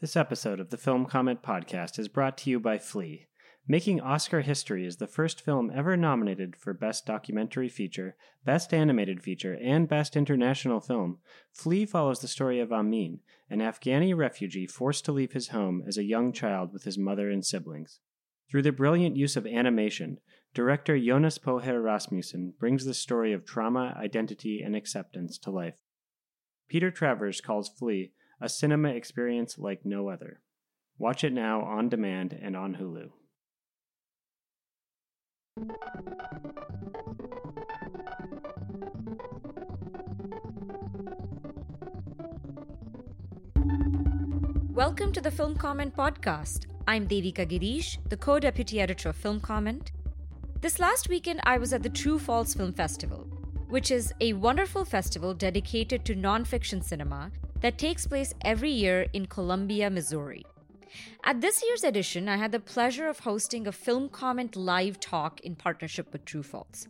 This episode of the Film Comment Podcast is brought to you by Flee. Making Oscar history is the first film ever nominated for Best Documentary Feature, Best Animated Feature, and Best International Film. Flee follows the story of Amin, an Afghani refugee forced to leave his home as a young child with his mother and siblings. Through the brilliant use of animation, director Jonas Poher Rasmussen brings the story of trauma, identity, and acceptance to life. Peter Travers calls Flee a cinema experience like no other. Watch it now on demand and on Hulu. Welcome to the Film Comment Podcast. I'm Devika Girish, the co deputy editor of Film Comment. This last weekend, I was at the True False Film Festival, which is a wonderful festival dedicated to nonfiction cinema that takes place every year in Columbia, Missouri. At this year's edition, I had the pleasure of hosting a film comment live talk in partnership with True False.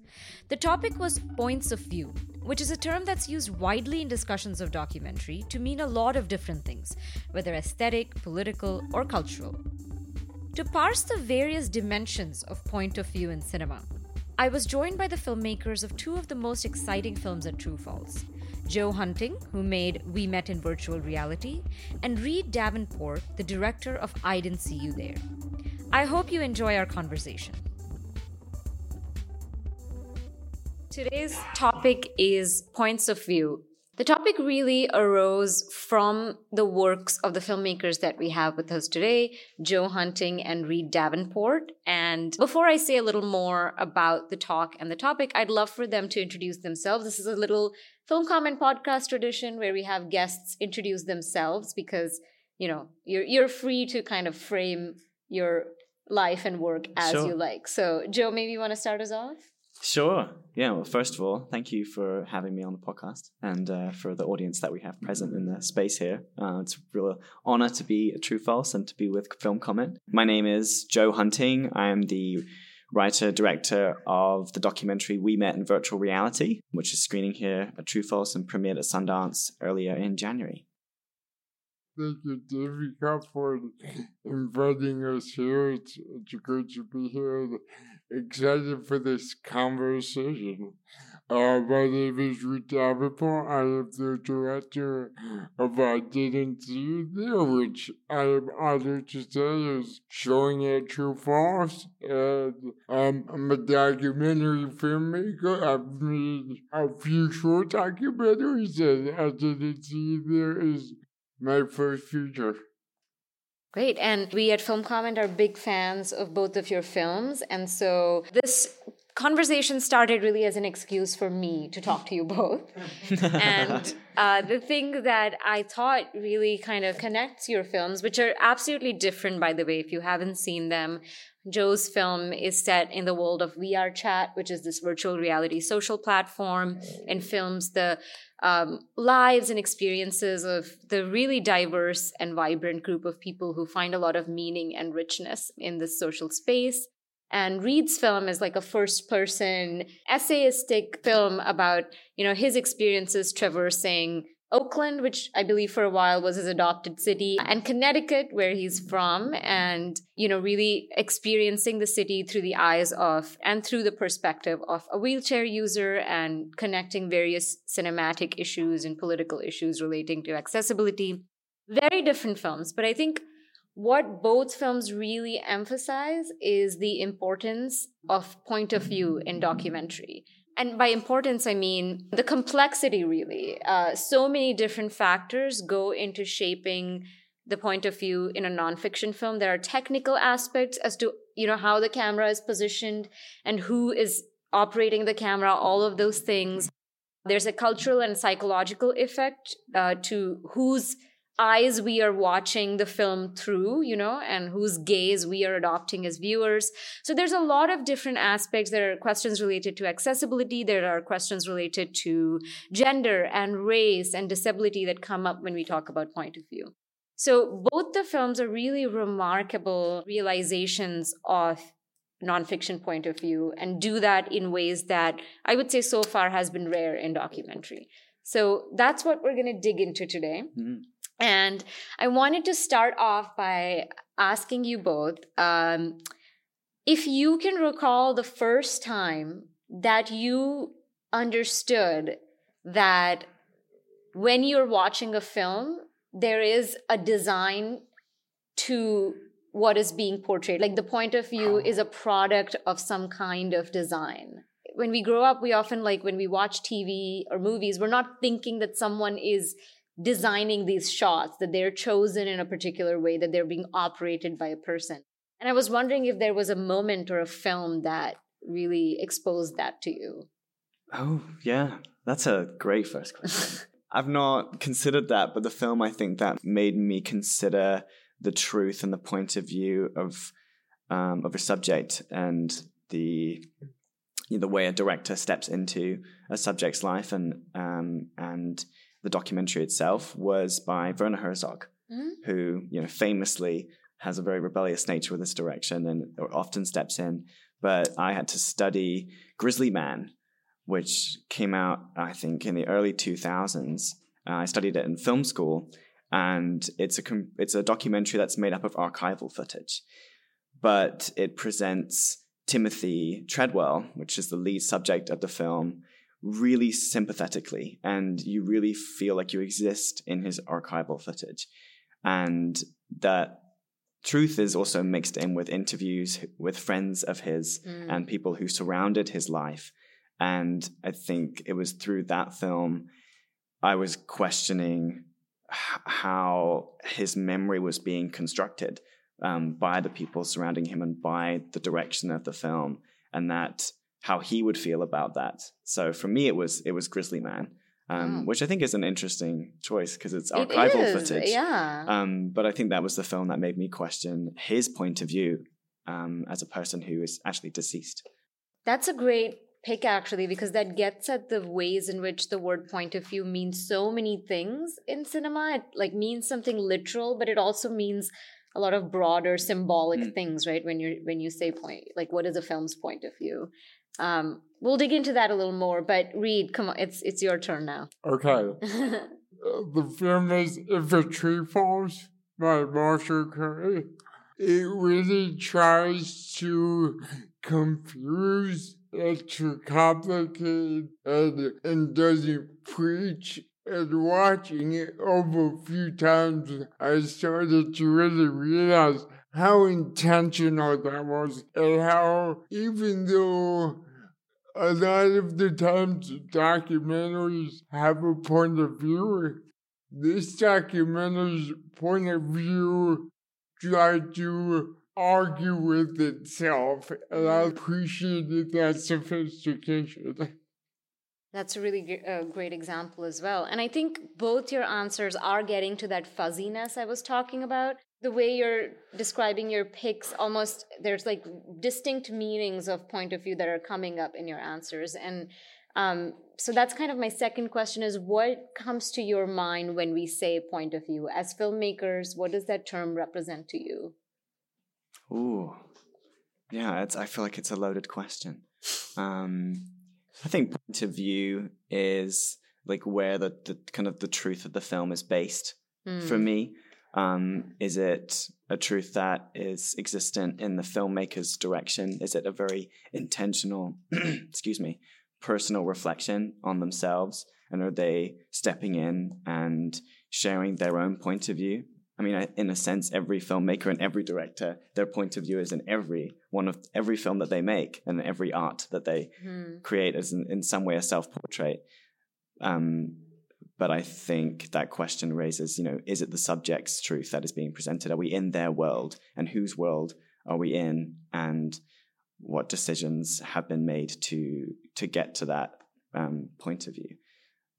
The topic was points of view, which is a term that's used widely in discussions of documentary to mean a lot of different things, whether aesthetic, political, or cultural. To parse the various dimensions of point of view in cinema, I was joined by the filmmakers of two of the most exciting films at True False Joe Hunting, who made We Met in Virtual Reality, and Reid Davenport, the director of I Didn't See You There. I hope you enjoy our conversation. Today's topic is points of view. The topic really arose from the works of the filmmakers that we have with us today, Joe Hunting and Reid Davenport. And before I say a little more about the talk and the topic, I'd love for them to introduce themselves. This is a little film comment podcast tradition where we have guests introduce themselves because, you know, you're you're free to kind of frame your life and work as sure. you like. So, Joe, maybe you want to start us off? Sure. Yeah. Well, first of all, thank you for having me on the podcast and uh, for the audience that we have present in the space here. Uh, it's a real honor to be a True False and to be with Film Comment. My name is Joe Hunting. I am the writer director of the documentary We Met in Virtual Reality, which is screening here at True False and premiered at Sundance earlier in January. Thank you, Devika, for inviting us here. It's, it's great to be here excited for this conversation. Uh, my name is Reid Davenport. I am the director of I Didn't See You There, which I am honored to say is showing at True False. And um, I'm a documentary filmmaker. I've made a few short documentaries, and I Didn't See You There is my first feature. Great. And we at Film Comment are big fans of both of your films. And so this conversation started really as an excuse for me to talk to you both. and uh, the thing that I thought really kind of connects your films, which are absolutely different, by the way, if you haven't seen them. Joe's film is set in the world of VR Chat, which is this virtual reality social platform, and films the um, lives and experiences of the really diverse and vibrant group of people who find a lot of meaning and richness in this social space. And Reid's film is like a first person essayistic film about, you know, his experiences traversing Oakland, which I believe for a while was his adopted city, and Connecticut, where he's from, and, you know, really experiencing the city through the eyes of and through the perspective of a wheelchair user and connecting various cinematic issues and political issues relating to accessibility. Very different films, but I think what both films really emphasize is the importance of point of view in documentary and by importance, I mean the complexity, really. Uh, so many different factors go into shaping the point of view in a nonfiction film. There are technical aspects as to, you know, how the camera is positioned and who is operating the camera, all of those things. There's a cultural and psychological effect uh, to whose eyes we are watching the film through, you know, and whose gaze we are adopting as viewers. So there's a lot of different aspects. There are questions related to accessibility, there are questions related to gender and race and disability that come up when we talk about point of view. So both the films are really remarkable realizations of nonfiction point of view and do that in ways that I would say so far has been rare in documentary. So that's what we're going to dig into today. Mm-hmm. And I wanted to start off by asking you both um, if you can recall the first time that you understood that when you're watching a film, there is a design to what is being portrayed. Like the point of view is a product of some kind of design. When we grow up, we often like when we watch TV or movies, we're not thinking that someone is designing these shots, that they're chosen in a particular way, that they're being operated by a person. And I was wondering if there was a moment or a film that really exposed that to you. Oh, yeah. That's a great first question. I've not considered that, but the film I think that made me consider the truth and the point of view of um, of a subject and the you know, the way a director steps into a subject's life and um, and the documentary itself was by Werner Herzog, mm-hmm. who you know famously has a very rebellious nature with this direction and often steps in. But I had to study Grizzly Man, which came out I think in the early two thousands. Uh, I studied it in film school, and it's a it's a documentary that's made up of archival footage, but it presents Timothy Treadwell, which is the lead subject of the film, really sympathetically, and you really feel like you exist in his archival footage, and that truth is also mixed in with interviews with friends of his mm. and people who surrounded his life. And I think it was through that film I was questioning how his memory was being constructed um, by the people surrounding him and by the direction of the film, and that how he would feel about that. So for me, it was it was Grizzly Man, um, mm. which I think is an interesting choice because it's archival it footage. Yeah. Um, but I think that was the film that made me question his point of view um, as a person who is actually deceased. That's a great pick actually because that gets at the ways in which the word point of view means so many things in cinema it like means something literal but it also means a lot of broader symbolic mm. things right when you when you say point like what is a film's point of view um, we'll dig into that a little more but reid come on it's it's your turn now okay uh, the film is if a tree falls by marshall curry it really tries to confuse and to complicate and, and doesn't preach. And watching it over a few times, I started to really realize how intentional that was, and how even though a lot of the times documentaries have a point of view, this documentary's point of view tried to argue with itself, and I appreciated that sophistication. That's a really great example as well. And I think both your answers are getting to that fuzziness I was talking about. The way you're describing your picks, almost there's like distinct meanings of point of view that are coming up in your answers. And um, so that's kind of my second question is what comes to your mind when we say point of view? As filmmakers, what does that term represent to you? Ooh, yeah. It's. I feel like it's a loaded question. Um, I think point of view is like where the, the kind of the truth of the film is based. Mm. For hmm. me, um, is it a truth that is existent in the filmmaker's direction? Is it a very intentional, excuse me, personal reflection on themselves? And are they stepping in and sharing their own point of view I mean, in a sense, every filmmaker and every director, their point of view is in every one of every film that they make and every art that they mm. create is in, in, some way a self portrait. Um, but I think that question raises, you know, is it the subject's truth that is being presented? Are we in their world, and whose world are we in, and what decisions have been made to to get to that um, point of view?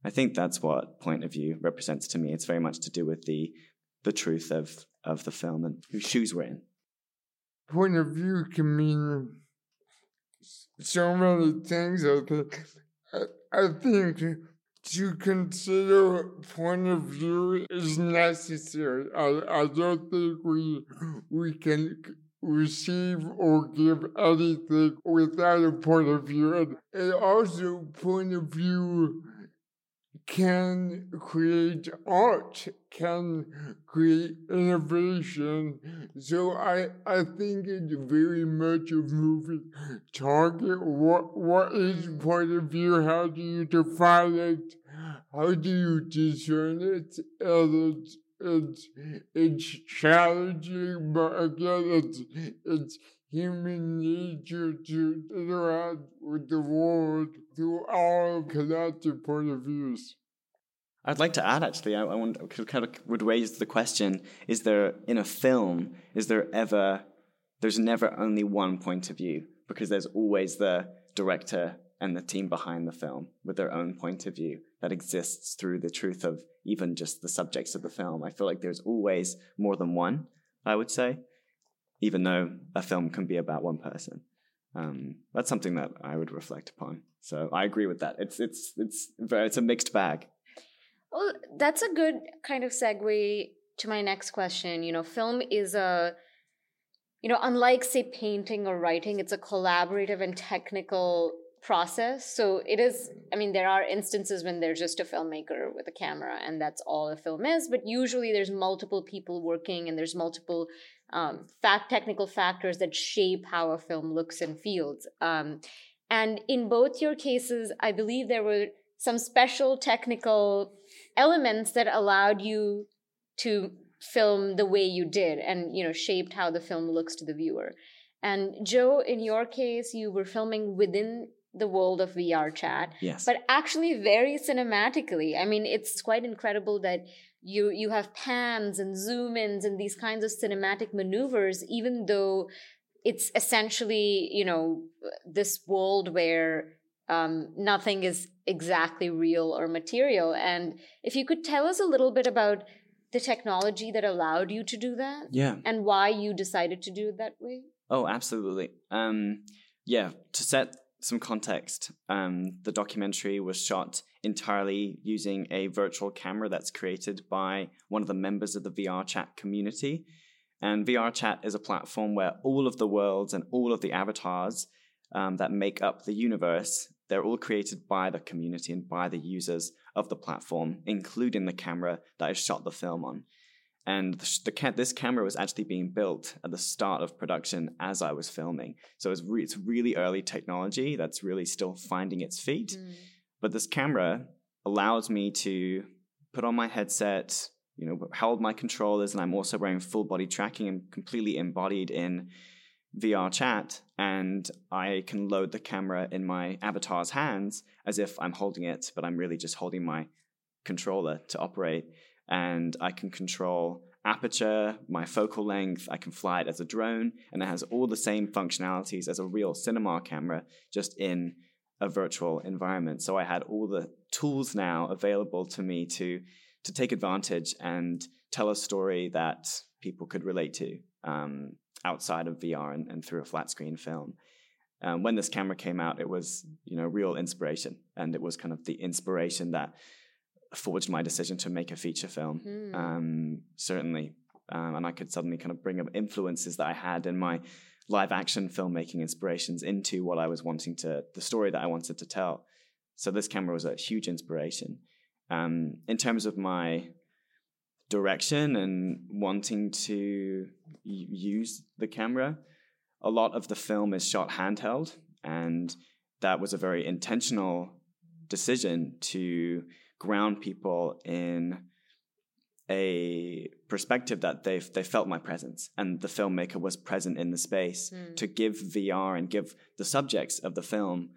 I think that's what point of view represents to me. It's very much to do with the the truth of, of the film and whose shoes we're in. Point of view can mean so many things. I think, I think to consider point of view is necessary. I, I don't think we we can receive or give anything without a point of view. And, and also point of view can create art, can create innovation. So I, I think it's very much a moving target. What what is point of view? How do you define it? How do you discern it? And it's it's it's challenging, but again, it's it's human nature to interact with the world through all collective point of views. I'd like to add actually, I, I kind of would raise the question: Is there in a film? Is there ever? There's never only one point of view because there's always the director and the team behind the film with their own point of view that exists through the truth of even just the subjects of the film. I feel like there's always more than one. I would say, even though a film can be about one person. Um, that's something that I would reflect upon. So I agree with that. It's it's it's very, it's a mixed bag. Well, that's a good kind of segue to my next question. You know, film is a, you know, unlike say painting or writing, it's a collaborative and technical process. So it is, I mean, there are instances when there's just a filmmaker with a camera and that's all a film is, but usually there's multiple people working and there's multiple um, fact technical factors that shape how a film looks and feels. Um, and in both your cases, I believe there were some special technical elements that allowed you to film the way you did and you know shaped how the film looks to the viewer and joe in your case you were filming within the world of vr chat Yes. but actually very cinematically i mean it's quite incredible that you you have pans and zoom ins and these kinds of cinematic maneuvers even though it's essentially you know this world where um, nothing is exactly real or material and if you could tell us a little bit about the technology that allowed you to do that yeah. and why you decided to do it that way Oh, absolutely. Um, yeah, to set some context, um, the documentary was shot entirely using a virtual camera that's created by one of the members of the VR chat community. And VR chat is a platform where all of the worlds and all of the avatars um, that make up the universe, they're all created by the community and by the users of the platform, including the camera that I shot the film on and the, the this camera was actually being built at the start of production as I was filming. So it's, re- it's really early technology that's really still finding its feet. Mm. But this camera allows me to put on my headset, you know, hold my controllers, and I'm also wearing full body tracking and completely embodied in VR chat. And I can load the camera in my avatar's hands as if I'm holding it, but I'm really just holding my controller to operate and I can control aperture, my focal length, I can fly it as a drone, and it has all the same functionalities as a real cinema camera, just in a virtual environment. So I had all the tools now available to me to to take advantage and tell a story that people could relate to um, outside of VR and, and, through a flat screen film. Um, when this camera came out, it was you know real inspiration, and it was kind of the inspiration that forged my decision to make a feature film. Hmm. Um, certainly, um, and I could suddenly kind of bring up influences that I had in my live action filmmaking inspirations into what I was wanting to, the story that I wanted to tell. So this camera was a huge inspiration. Um, in terms of my direction and wanting to use the camera, a lot of the film is shot handheld, and that was a very intentional decision to ground people in a perspective that they they felt my presence and the filmmaker was present in the space Mm. to give VR and give the subjects of the film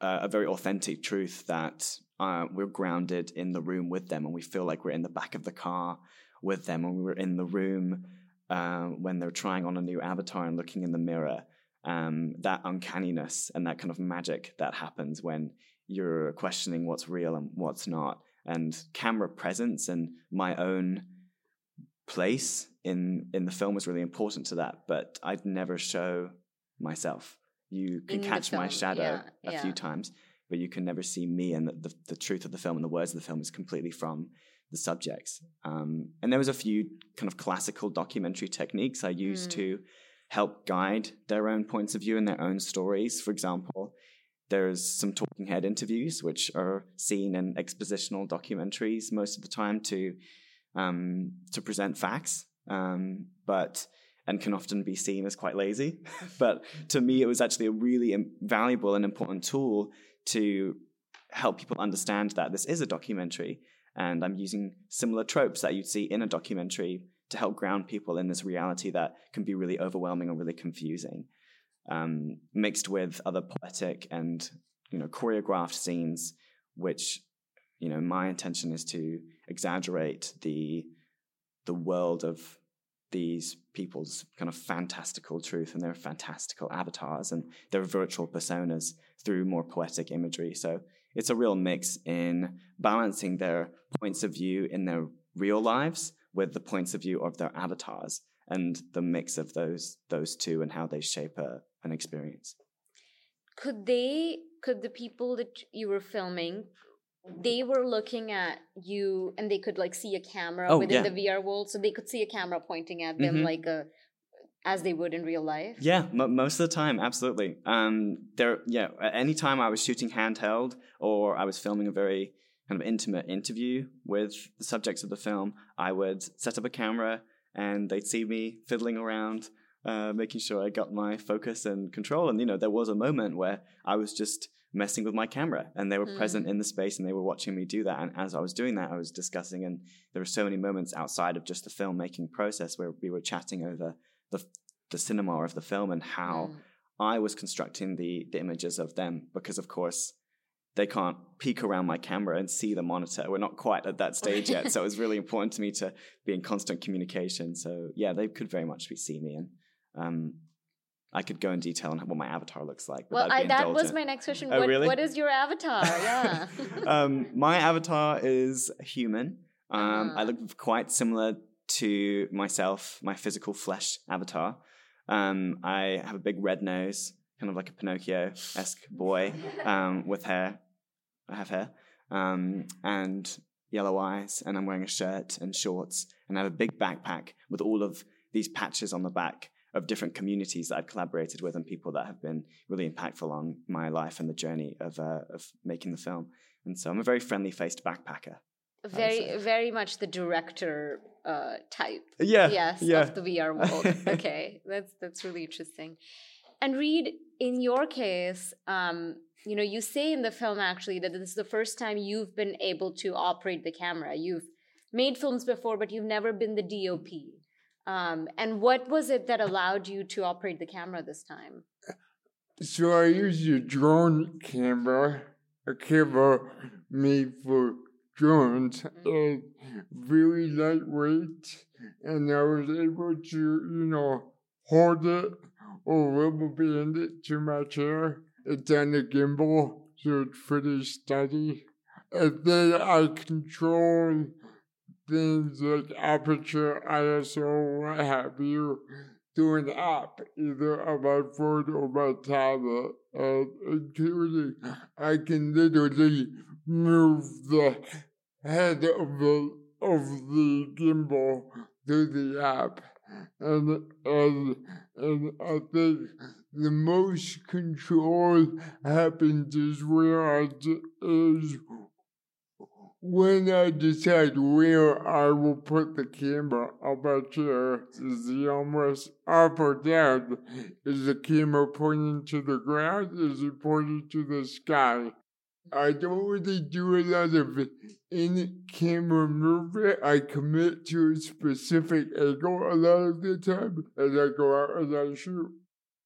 uh, a very authentic truth that uh, we're grounded in the room with them and we feel like we're in the back of the car with them and we're in the room uh, when they're trying on a new avatar and looking in the mirror. Um, that uncanniness and that kind of magic that happens when you're questioning what's real and what's not and camera presence and my own place in in the film was really important to that but i'd never show myself. You can In catch my shadow yeah, a yeah. few times but you can never see me and the, the, the truth of the film and the words of the film is completely from the subjects um, and there was a few kind of classical documentary techniques i used Mm. to help guide their own points of view and their own stories for example There's some talking head interviews, which are seen in expositional documentaries most of the time to um, to present facts, um, but and can often be seen as quite lazy. but to me, it was actually a really valuable and important tool to help people understand that this is a documentary, and I'm using similar tropes that you'd see in a documentary to help ground people in this reality that can be really overwhelming or really confusing um, mixed with other poetic and you know choreographed scenes, which you know my intention is to exaggerate the the world of these people's kind of fantastical truth and their fantastical avatars and their virtual personas through more poetic imagery. So it's a real mix in balancing their points of view in their real lives with the points of view of their avatars and the mix of those those two and how they shape a, an experience. Could they, could the people that you were filming, they were looking at you and they could like see a camera oh, within yeah. the VR world, so they could see a camera pointing at them mm-hmm. like a as they would in real life. Yeah, m- most of the time, absolutely. Um, there, yeah. Anytime I was shooting handheld or I was filming a very kind of intimate interview with the subjects of the film, I would set up a camera and they'd see me fiddling around uh, making sure I got my focus and control. And you know, there was a moment where I was just messing with my camera, and they were mm. present in the space, and they were watching me do that. And as I was doing that, I was discussing, and there were so many moments outside of just the filmmaking process where we were chatting over the the cinema of the film and how mm. I was constructing the the images of them, because of course they can't peek around my camera and see the monitor. We're not quite at that stage yet. So it was really important to me to be in constant communication. So yeah, they could very much be see me. And um, I could go in detail on what my avatar looks like. Well, I, that was my next question. Oh, what, really? what is your avatar? Yeah. um, my avatar is human. Um, uh-huh. I look quite similar to myself, my physical flesh avatar. Um, I have a big red nose, kind of like a Pinocchio esque boy um, with hair. I have hair. Um, and yellow eyes, and I'm wearing a shirt and shorts, and I have a big backpack with all of these patches on the back of different communities that I've collaborated with and people that have been really impactful on my life and the journey of uh, of making the film. And so I'm a very friendly faced backpacker. Very, very much the director uh, type. Yeah. Yes. Yeah. Of the VR world. okay, that's that's really interesting. And Reid, in your case, um, you know, you say in the film actually that this is the first time you've been able to operate the camera. You've made films before, but you've never been the DOP. Um, and what was it that allowed you to operate the camera this time? So I used a drone camera, a camera made for drones, mm-hmm. and very lightweight, and I was able to, you know, hold it or rubber band it to my chair. It's on a gimbal, so it's pretty steady. And then I control things like aperture, ISO, what have you, through an app, either on my phone or my tablet. And including, I can literally move the head of the of the gimbal through the app. And, and, and I think the most control happens is where I, is when I decide where I will put the camera on my chair, is the almost up or down? Is the camera pointing to the ground? Is it pointing to the sky? I don't really do a lot of in camera movement. I commit to a specific angle a lot of the time as I go out and I shoot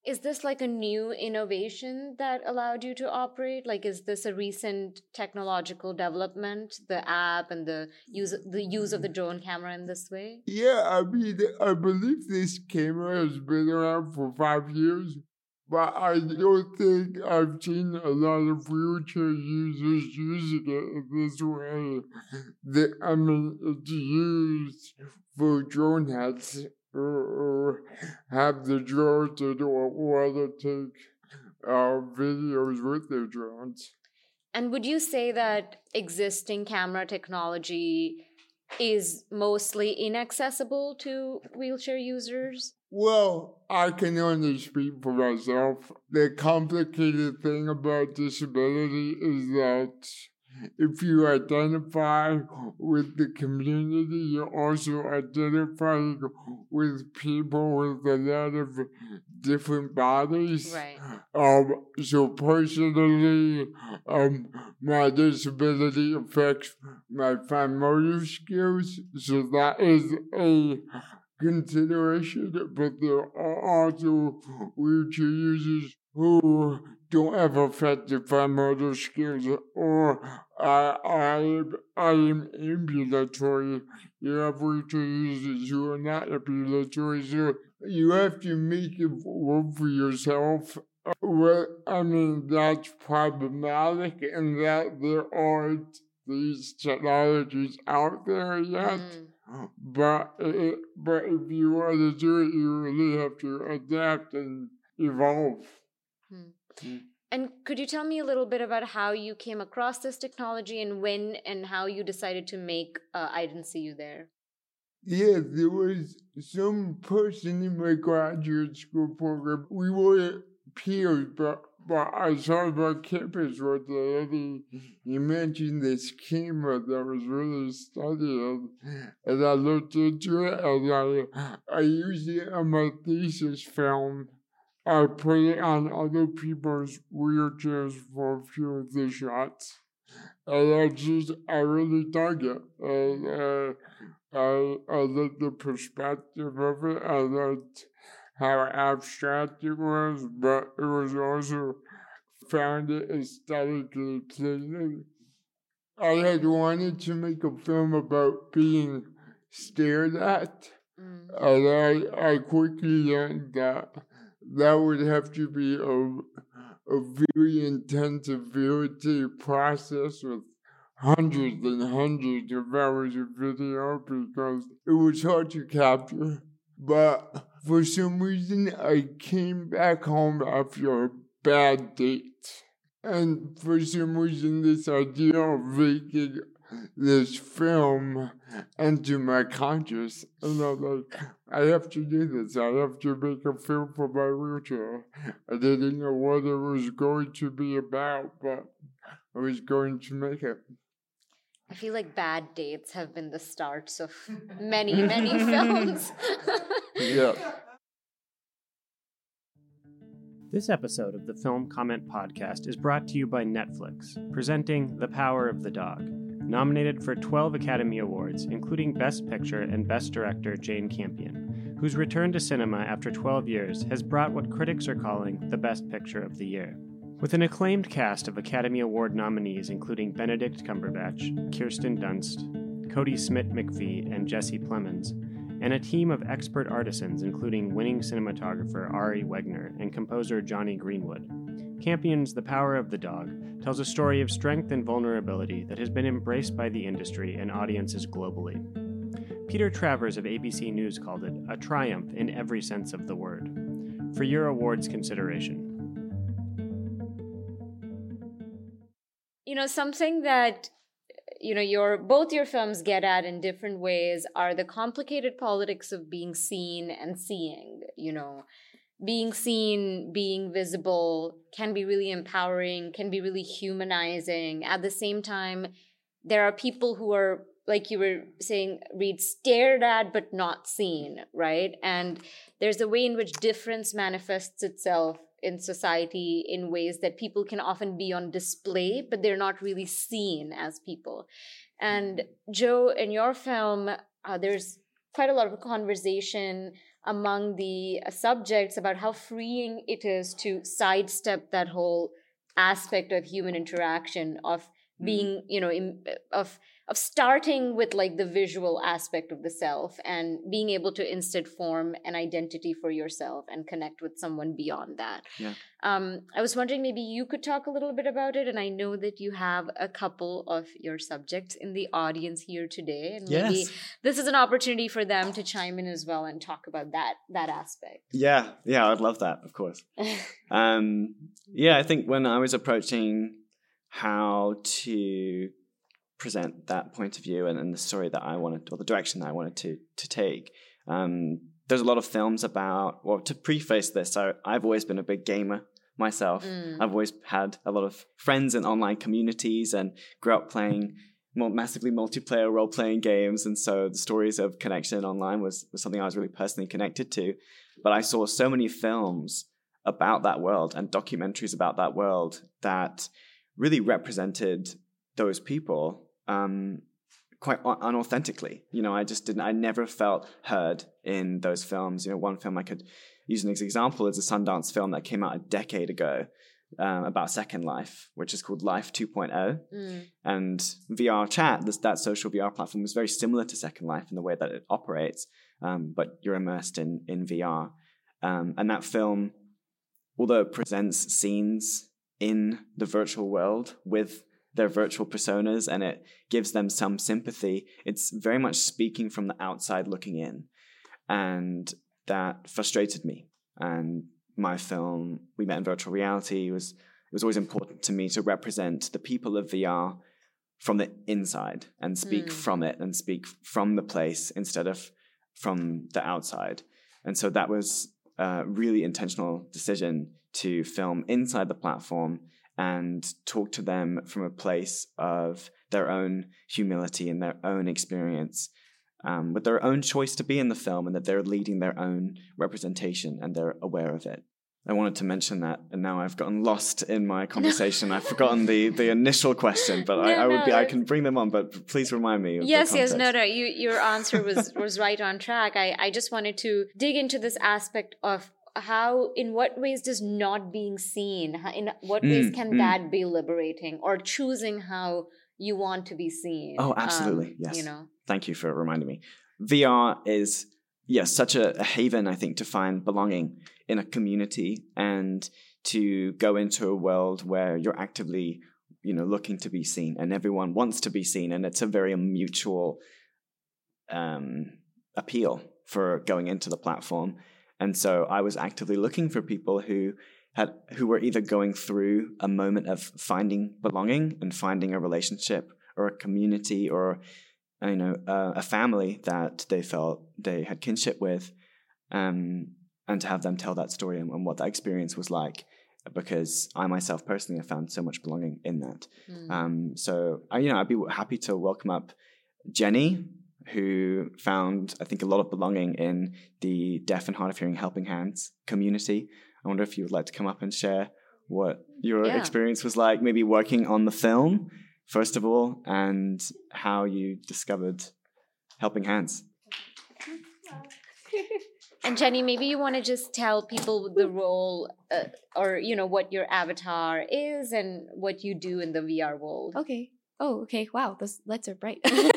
is this like a new innovation that allowed you to operate? Like is this a recent technological development the app and the use the use of the drone camera in this way? Yeah i mean i believe this camera has been around for five years but i don't think i've seen a lot of wheelchair users using it in this way. The, i mean it's used for drone or have the drones to do want to take uh, videos with their drones. And would you say that existing camera technology is mostly inaccessible to wheelchair users? Well, I can only speak for myself. The complicated thing about disability is that if you identify with the community, you're also identifying with people with a lot of different bodies. Right. Um, so personally, um, my disability affects my fine motor skills, so that is a consideration. But there are also wheelchair users who don't have affected fine motor skills, or I, I, I am ambulatory. You have wheelchair users who are not ambulatory, so you have to make it work for yourself. Well, I mean, that's problematic in that there aren't these technologies out there yet. Mm. But it, but if you want to do it, you really have to adapt and evolve. And could you tell me a little bit about how you came across this technology and when and how you decided to make uh, I Didn't See You There? Yeah, there was some person in my graduate school program. We were peers, but but I saw on campus one day, and he, he mentioned this camera that was really studying, and I looked into it, and I I used it on my thesis film. I put it on other people's wheelchairs for a few of the shots, and I just I really dug it, and. Uh, I, I liked the perspective of it. I liked how abstract it was, but it was also found it aesthetically pleasing. I had wanted to make a film about being stared at, Mm. and I, I quickly learned that that would have to be a, a very intensive VOT process with hundreds and hundreds of hours of video because it was hard to capture. But for some reason, I came back home after a bad date. And for some reason, this idea of making this film into my conscious, and I'm like, I have to do this. I have to make a film for my wheelchair. I didn't know what it was going to be about, but I was going to make it. I feel like bad dates have been the starts of many, many films. Yeah. This episode of the Film Comment Podcast is brought to you by Netflix, presenting The Power of the Dog. Nominated for 12 Academy Awards, including Best Picture and Best Director Jane Campion, whose return to cinema after 12 years has brought what critics are calling the Best Picture of the Year. With an acclaimed cast of Academy Award nominees including Benedict Cumberbatch, Kirsten Dunst, Kodi Smit-McPhee, and Jesse Plemons, and a team of expert artisans including winning cinematographer Ari Wegner and composer Jonny Greenwood. Campion's The Power of the Dog tells a story of strength and vulnerability that has been embraced by the industry and audiences globally. Peter Travers of ABC News called it a triumph in every sense of the word. For your awards consideration, you know, something that you know your both your films get at in different ways are the complicated politics of being seen and seeing you know being seen being visible can be really empowering can be really humanizing at the same time there are people who are like you were saying Reid stared at but not seen right and there's a way in which difference manifests itself in society in ways that people can often be on display, but they're not really seen as people. And Joe, in your film, uh, there's quite a lot of conversation among the uh, subjects about how freeing it is to sidestep that whole aspect of human interaction of being you know im- of of starting with like the visual aspect of the self and being able to instead form an identity for yourself and connect with someone beyond that Yeah. um, i was wondering maybe you could talk a little bit about it and i know that you have a couple of your subjects in the audience here today and maybe this is an opportunity for them to chime in as well and talk about that that aspect Yeah, yeah, I'd love that, of course. Um, yeah, I think when I was approaching how to present that point of view and, and the story that I wanted, or the direction that I wanted to to take. Um, there's a lot of films about. Well, to preface this, I, I've always been a big gamer myself. Mm. I've always had a lot of friends in online communities and grew up playing massively multiplayer role playing games. And so the stories of connection online was, was something I was really personally connected to. But I saw so many films about that world and documentaries about that world that really represented those people um, quite unauthentically. You know, I just didn't, I never felt heard in those films. You know, one film I could use an example is a Sundance film that came out a decade ago um, about Second Life, which is called Life 2.0. Mm. And VR chat, this, that social VR platform, is very similar to Second Life in the way that it operates, um, but you're immersed in, in VR. Um, and that film, although it presents scenes in the virtual world with their virtual personas and it gives them some sympathy, it's very much speaking from the outside looking in. And that frustrated me. And my film, We Met in Virtual Reality, was it was always important to me to represent the people of VR from the inside and speak Mm. from it and speak from the place instead of from the outside. And so that was a really intentional decision to film inside the platform and talk to them from a place of their own humility and their own experience, um, with their own choice to be in the film, and that they're leading their own representation and they're aware of it. I wanted to mention that, and now I've gotten lost in my conversation. I've forgotten the, the initial question, but I, No, I would no, be I can bring them on. But please remind me. Of yes yes no no you, your answer was was right on track i i just wanted to dig into this aspect of how in what ways does not being seen in what ways Mm, can mm. that be liberating or choosing how you want to be seen Oh, absolutely, Um, yes. you know Thank you for reminding me. VR is yes such a, a haven I think to find belonging in a community and to go into a world where you're actively you know looking to be seen and everyone wants to be seen and it's a very mutual um, appeal for going into the platform and so I was actively looking for people who had who were either going through a moment of finding belonging and finding a relationship or a community or you know uh, a family that they felt they had kinship with um, and to have them tell that story and, and what that experience was like because I myself personally have found so much belonging in that. Mm. Um, so I, you know, I'd be happy to welcome up Jenny, who found I think a lot of belonging in the deaf and hard of hearing helping hands community. I wonder if you would like to come up and share what your Yeah. experience was like, maybe working on the film first of all, and how you discovered helping hands. and jenny maybe you want to just tell people the role uh, or you know what your avatar is and what you do in the vr world Okay. Oh, okay. Wow, those lights are bright.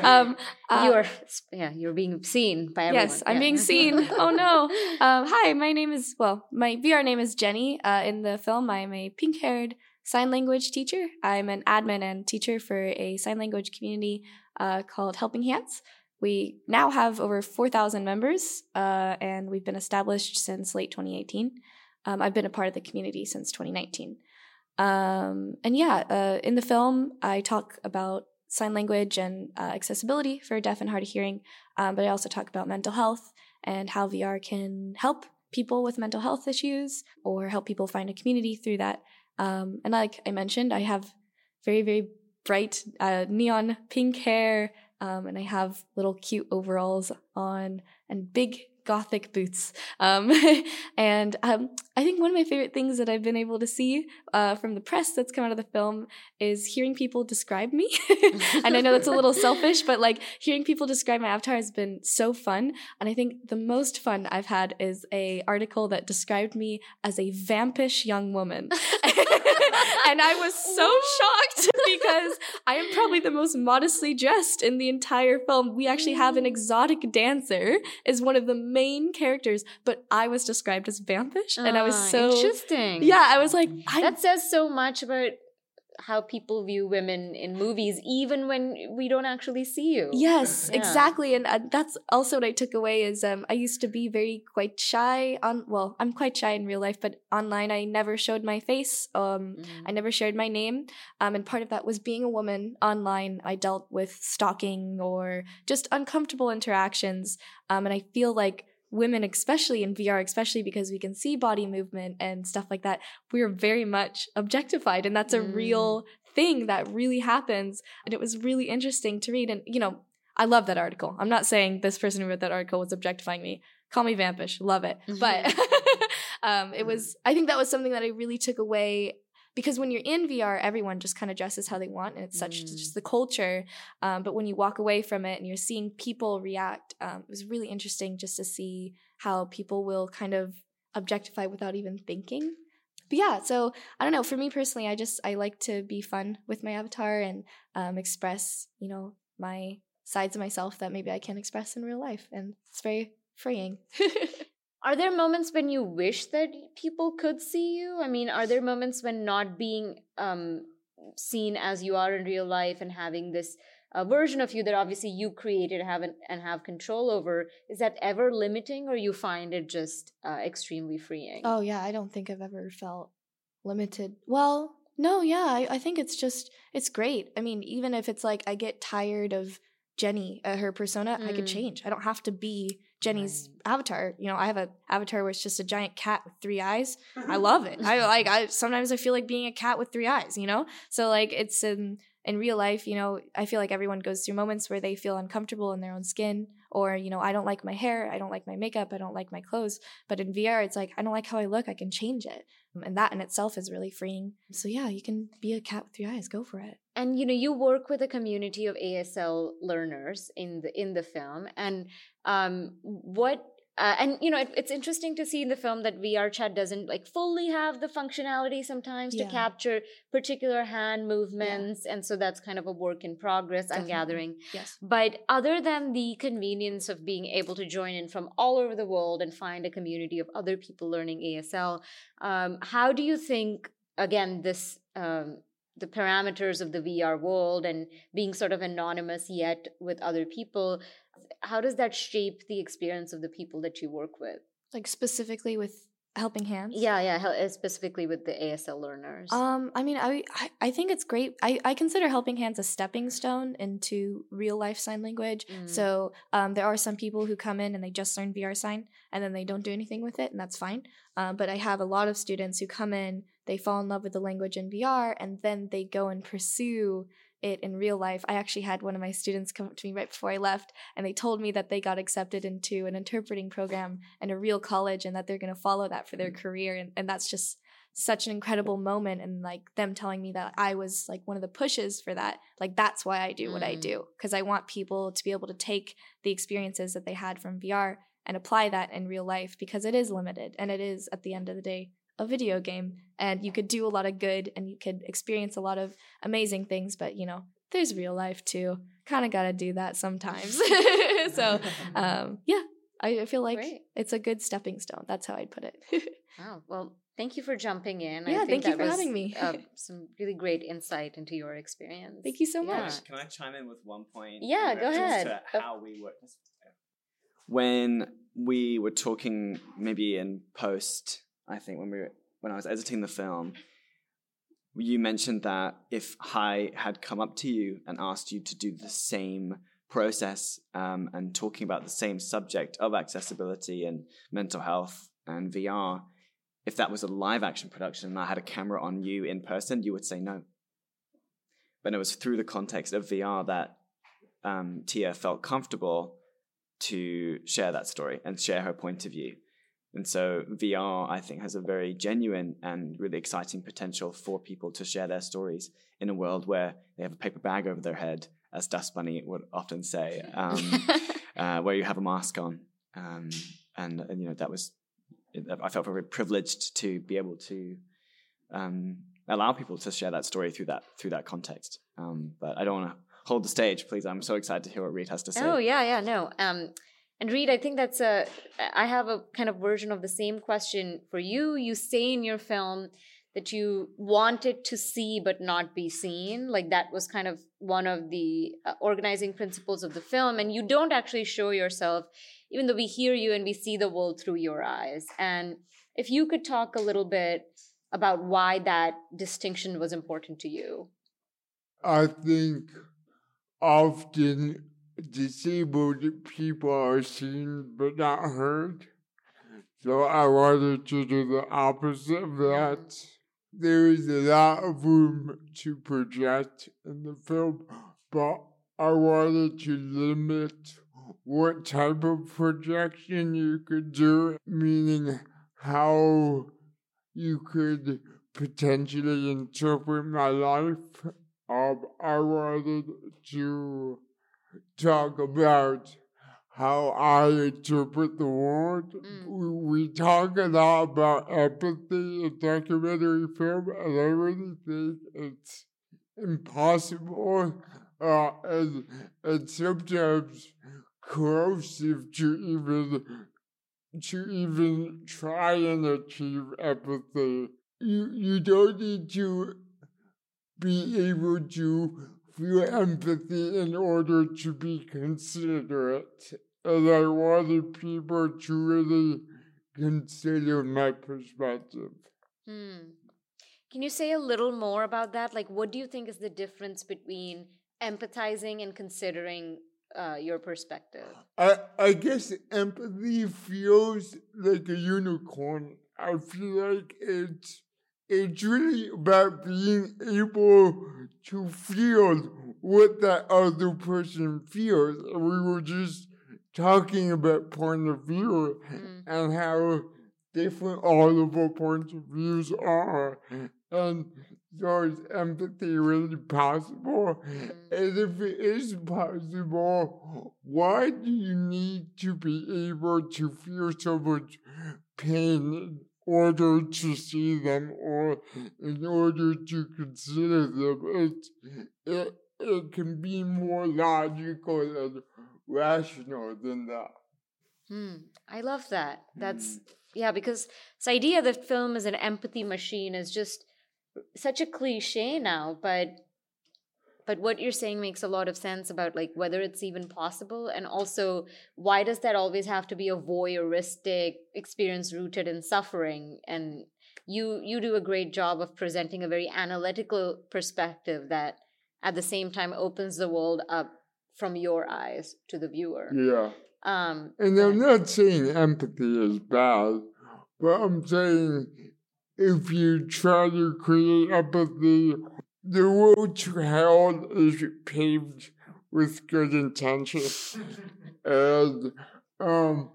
um, uh, you're yeah you're being seen by everyone Yes, I'm Yeah. being seen. oh no. Um, hi, my name is well, my VR name is Jenny. Uh, in the film, I am a pink-haired sign language teacher. I'm an admin and teacher for a sign language community uh, called Helping Hands. We now have over 4,000 members, uh, and we've been established since late 2018. Um, I've been a part of the community since 2019. Um, and yeah, uh, in the film, I talk about sign language and uh, accessibility for deaf and hard of hearing, um, but I also talk about mental health and how VR can help people with mental health issues or help people find a community through that. Um, and like I mentioned, I have very, very bright uh, neon pink hair, um, and I have little cute overalls on and big gothic boots. Um, and um, I think one of my favorite things that I've been able to see uh, from the press that's come out of the film is hearing people describe me. and I know that's a little selfish, but like hearing people describe my avatar has been so fun. And I think the most fun I've had is a article that described me as a vampish young woman. and I was so shocked because I am probably the most modestly dressed in the entire film. We actually have an exotic dancer as one of the main characters, but I was described as vampish, and I was Ah, so interesting yeah. I was like, I that says so much about how people view women in movies, even when we don't actually see you. Yes, Yeah. exactly, and uh, that's also what I took away. Is um, I used to be very quite shy on. Well, I'm quite shy in real life, but online I never showed my face. Um, Mhm. I never shared my name. Um, and part of that was being a woman online. I dealt with stalking or just uncomfortable interactions. Um, and I feel like women, especially in VR, especially because we can see body movement and stuff like that, we're very much objectified. And that's a Mm. real thing that really happens. And it was really interesting to read. And, you know, I love that article. I'm not saying this person who wrote that article was objectifying me. Call me vampish. Love it. But um, it was, I think that was something that I really took away because when you're in VR, everyone just kind of dresses how they want, and it's such Mm. just the culture. Um, but when you walk away from it and you're seeing people react, um, it was really interesting just to see how people will kind of objectify without even thinking. But yeah, so I don't know. For me personally, I just I like to be fun with my avatar and um, express, you know, my sides of myself that maybe I can't express in real life, and it's very freeing. Are there moments when you wish that people could see you? I mean, are there moments when not being um, seen as you are in real life and having this uh, version of you that obviously you created have an, and have control over is that ever limiting, or you find it just uh, extremely freeing? Oh yeah, I don't think I've ever felt limited. Well, no, yeah, I, I think it's just it's great. I mean, even if it's like I get tired of Jenny, uh, her persona, I could Mm. change. I don't have to be Jenny's avatar. You know, I have a avatar where it's just a giant cat with three eyes. I mm-hmm. love it. I like. I sometimes I feel like being a cat with three eyes. You know, so like it's in in real life. You know, I feel like everyone goes through moments where they feel uncomfortable in their own skin, or you know, I don't like my hair, I don't like my makeup, I don't like my clothes. But in VR, it's like I don't like how I look. I can change it, and that in itself is really freeing. So yeah, you can be a cat with three eyes. Go for it. and you know you work with a community of ASL learners in the in the film and um what uh, and you know it, it's interesting to see in the film that VRChat doesn't like fully have the functionality sometimes Yeah. to capture particular hand movements and so that's kind of a work in progress I'm gathering Yes. but other than the convenience of being able to join in from all over the world and find a community of other people learning ASL, um, how do you think, again, this um, the parameters of the VR world and being sort of anonymous yet with other people, how does that shape the experience of the people that you work with? Like specifically with helping hands. Yeah, yeah, uh, specifically with the ASL learners. Um, I mean, I, I I think it's great. I, I consider Helping Hands a stepping stone into real life sign language. Mm. So um, there are some people who come in and they just learn VR sign and then they don't do anything with it, and that's fine. Um, but I have a lot of students who come in, they fall in love with the language in VR, and then they go and pursue it in real life. I actually had one of my students come up to me right before I left, and they told me that they got accepted into an interpreting program in a real college and that they're going to follow that for their career. And, and that's just such an incredible moment. And like them telling me that I was like one of the pushes for that. Like, that's why I do what I Mm. do, because I want people to be able to take the experiences that they had from VR and apply that in real life because it is limited and it is, at the end of the day, a video game and you could do a lot of good and you could experience a lot of amazing things but you know there's real life too kind of got to do that sometimes so um yeah I, I feel like Great. it's a good stepping stone that's how i'd put it Wow. Well, thank you for jumping in. I Yeah, think thank you that for was, having me. uh, some really great insight into your experience. Thank you so Yeah. much. Can I chime in with one point? Yeah, go ahead. To how we work. When we were talking, maybe in post, I think when we were, when I was editing the film, you mentioned that if Hai had come up to you and asked you to do the same process um, and talking about the same subject of accessibility and mental health and VR, if that was a live action production and I had a camera on you in person, you would say no. But it was through the context of VR that um, Tia felt comfortable to share that story and share her point of view. And so VR, I think, has a very genuine and really exciting potential for people to share their stories in a world where they have a paper bag over their head, as Dust Bunny would often say, um, uh, where you have a mask on. Um, and, and, you know, that was, I felt very privileged to be able to um, allow people to share that story through that through that context. Um, but I don't want to hold the stage, please. I'm so excited to hear what Reid has to say. Oh yeah, yeah, no. And Reid, I think that's a. I have a kind of version of the same question for you. You say in your film that you wanted to see but not be seen. Like that was kind of one of the uh, organizing principles of the film. And you don't actually show yourself, even though we hear you and we see the world through your eyes. And if you could talk a little bit about why that distinction was important to you. I think often disabled people are seen but not heard. So I wanted to do the opposite of that. There is a lot of room to project in the film, but I wanted to limit what type of projection you could do, meaning how you could potentially interpret my life. Um, I wanted to talk about how I interpret the world. Mm. We talk a lot about empathy in documentary film, and I really think it's impossible uh, and, and sometimes corrosive to even to even try and achieve empathy. You you don't need to be able to feel empathy in order to be considerate. And I wanted people to really consider my perspective. Hmm. Can you say a little more about that? Like, what do you think is the difference between empathizing and considering uh, your perspective? I, I guess empathy feels like a unicorn. I feel like it's it's really about being able to feel what that other person feels. We were just talking about point of view Mm. and how different all of our points of views are. And so is empathy really possible? Mm. And if it is possible, why do you need to be able to feel so much pain in order to see them or in order to consider them? It, it, it can be more logical and rational than that. Hmm. I love that. That's yeah, because this idea that film is an empathy machine is just such a cliche now, but but what you're saying makes a lot of sense about like whether it's even possible and also why does that always have to be a voyeuristic experience rooted in suffering and you you do a great job of presenting a very analytical perspective that at the same time opens the world up from your eyes to the viewer Yeah. um And I'm not saying empathy is bad, but I'm saying if you try to create empathy, the road to hell is paved with good intentions. and um,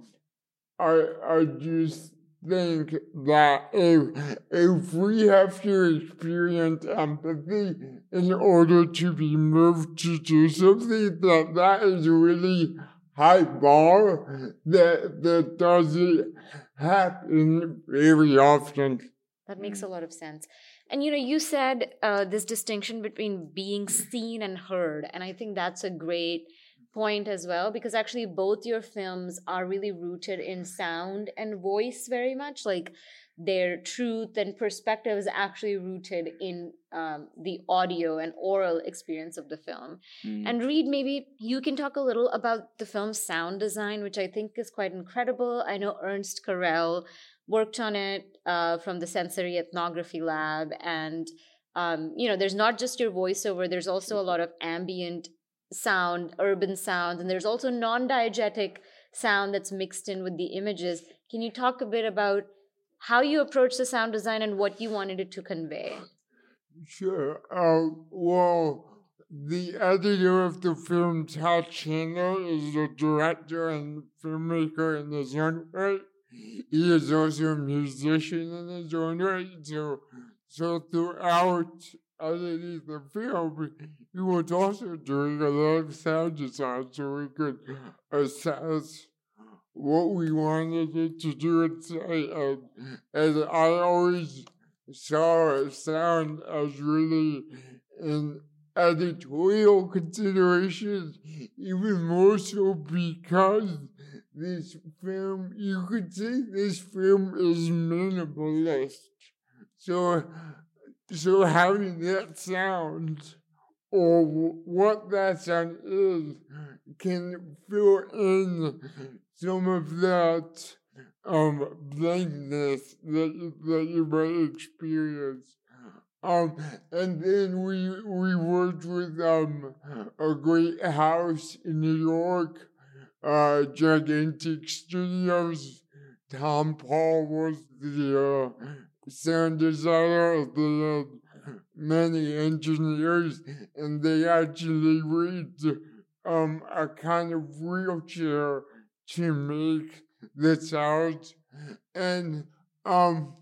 I I just think that if if we have to experience empathy in order to be moved to do something, that that is really high bar that that doesn't happen very often. That makes a lot of sense. And you know, you said uh, this distinction between being seen and heard, and I think that's a great point as well because actually both your films are really rooted in sound and voice very much like their truth and perspective is actually rooted in um, the audio and oral experience of the film Mm. and Reid, maybe you can talk a little about the film's sound design, which I think is quite incredible. I know Ernst Karel worked on it uh, from the Sensory Ethnography Lab, and um, you know, there's not just your voiceover. There's also a lot of ambient sound, urban sound and there's also non-diegetic sound that's mixed in with the images. Can you talk a bit about how you approach the sound design and what you wanted it to convey? Sure. Uh, well, the editor of the film, Todd Chandler, is a director and filmmaker in his own right. He is also a musician in his right. So, so throughout underneath the film, he was also doing a lot of sound design so we could assess what we wanted it to do and say. And, and I always saw sound as really an editorial consideration, even more so because this film, you could say this film is minimalist. So, so having that sound or what that sound is can fill in some of that um, blankness that, that you might experience. Um, and then we we worked with um, a great house in New York, uh, Gigantic Studios. Tom Paul was the uh, sound designer. They had many engineers, and they actually rigged um, a kind of wheelchair to make the sounds, and um,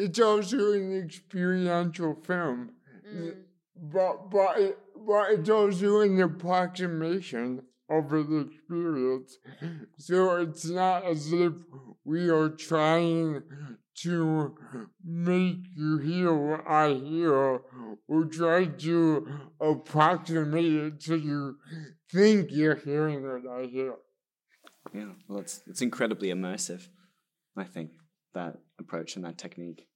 it's also an experiential film. Mm. But but it, but it's also an approximation of an experience. So it's not as if we are trying to make you hear what I hear. We're trying to approximate it so you think you're hearing what I hear. Yeah, well, it's it's incredibly immersive. I think that approach and that technique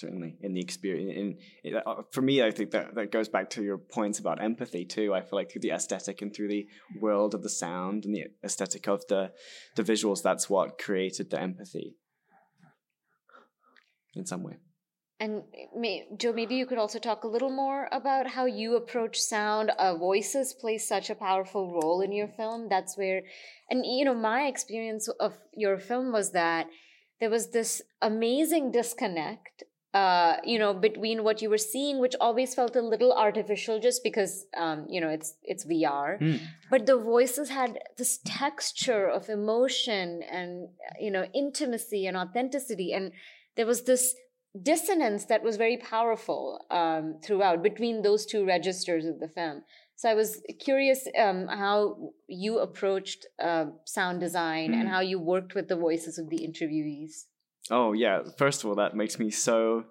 certainly in the experience. In, uh, for me, I think that that goes back to your points about empathy too. I feel like through the aesthetic and through the world of the sound and the aesthetic of the the visuals, that's what created the empathy in some way. And may, Joe, maybe you could also talk a little more about how you approach sound. Uh, voices play such a powerful role in your film. That's where, and you know, my experience of your film was that there was this amazing disconnect uh, you know, between what you were seeing, which always felt a little artificial, just because, um, you know, it's it's VR. Mm. But the voices had this texture of emotion and you know intimacy and authenticity, and there was this dissonance that was very powerful um, throughout between those two registers of the film. So I was curious um, how you approached uh, sound design Mm. and how you worked with the voices of the interviewees. Oh yeah, first of all, that makes me so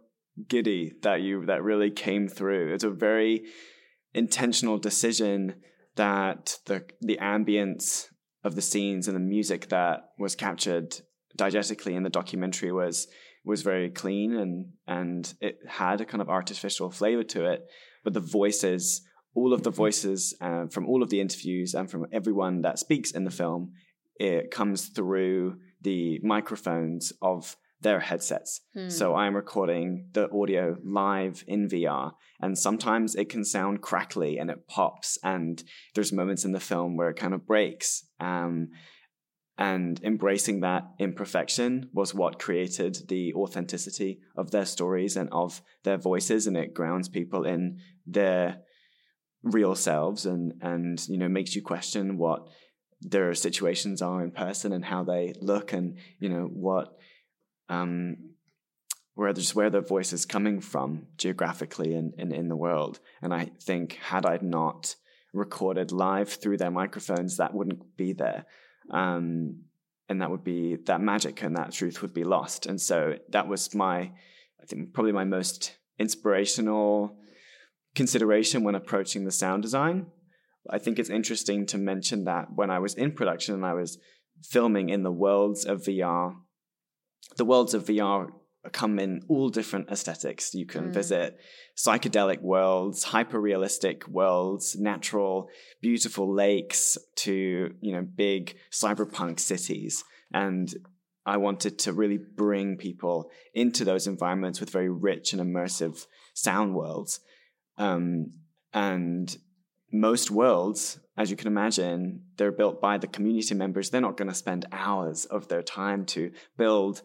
giddy that you that really came through. It's a very intentional decision that the the ambience of the scenes and the music that was captured diegetically in the documentary was was very clean and and it had a kind of artificial flavor to it. But the voices, all of the voices uh, from all of the interviews and from everyone that speaks in the film, it comes through the microphones of their headsets. Hmm. So I'm recording the audio live in VR, and sometimes it can sound crackly and it pops, and there's moments in the film where it kind of breaks. Um, and embracing that imperfection was what created the authenticity of their stories and of their voices, and it grounds people in their real selves, and and you know makes you question what their situations are in person and how they look, and you know what um, where just where their voice is coming from geographically in, in the world. And I think had I not recorded live through their microphones, that wouldn't be there. Um, and that would be that magic and that truth would be lost. And so that was my, I think, probably my most inspirational consideration when approaching the sound design. I think it's interesting to mention that when I was in production and I was filming in the worlds of VR, the worlds of VR come in all different aesthetics. You can Mm. visit psychedelic worlds, hyper realistic worlds, natural, beautiful lakes to, you know, big cyberpunk cities. And I wanted to really bring people into those environments with very rich and immersive sound worlds. Um, and most worlds, as you can imagine, they're built by the community members. They're not going to spend hours of their time to build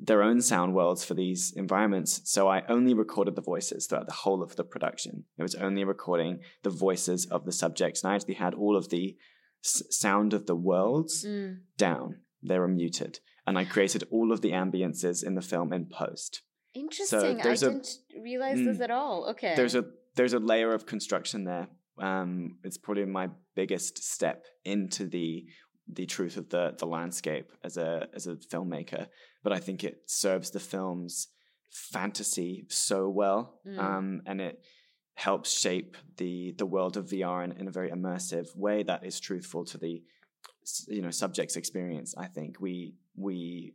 their own sound worlds for these environments. So I only recorded the voices throughout the whole of the production. It was only recording the voices of the subjects. And I actually had all of the s- sound of the worlds Mm. down. They were muted. And I created all of the ambiences in the film in post. Interesting. I there's a- didn't realize this Mm. at all. Okay. There's a there's a layer of construction there. Um, it's probably my biggest step into the the truth of the the landscape as a as a filmmaker. But I think it serves the film's fantasy so well, Mm. um, and it helps shape the the world of VR in, in a very immersive way that is truthful to the you know subject's experience. I think we we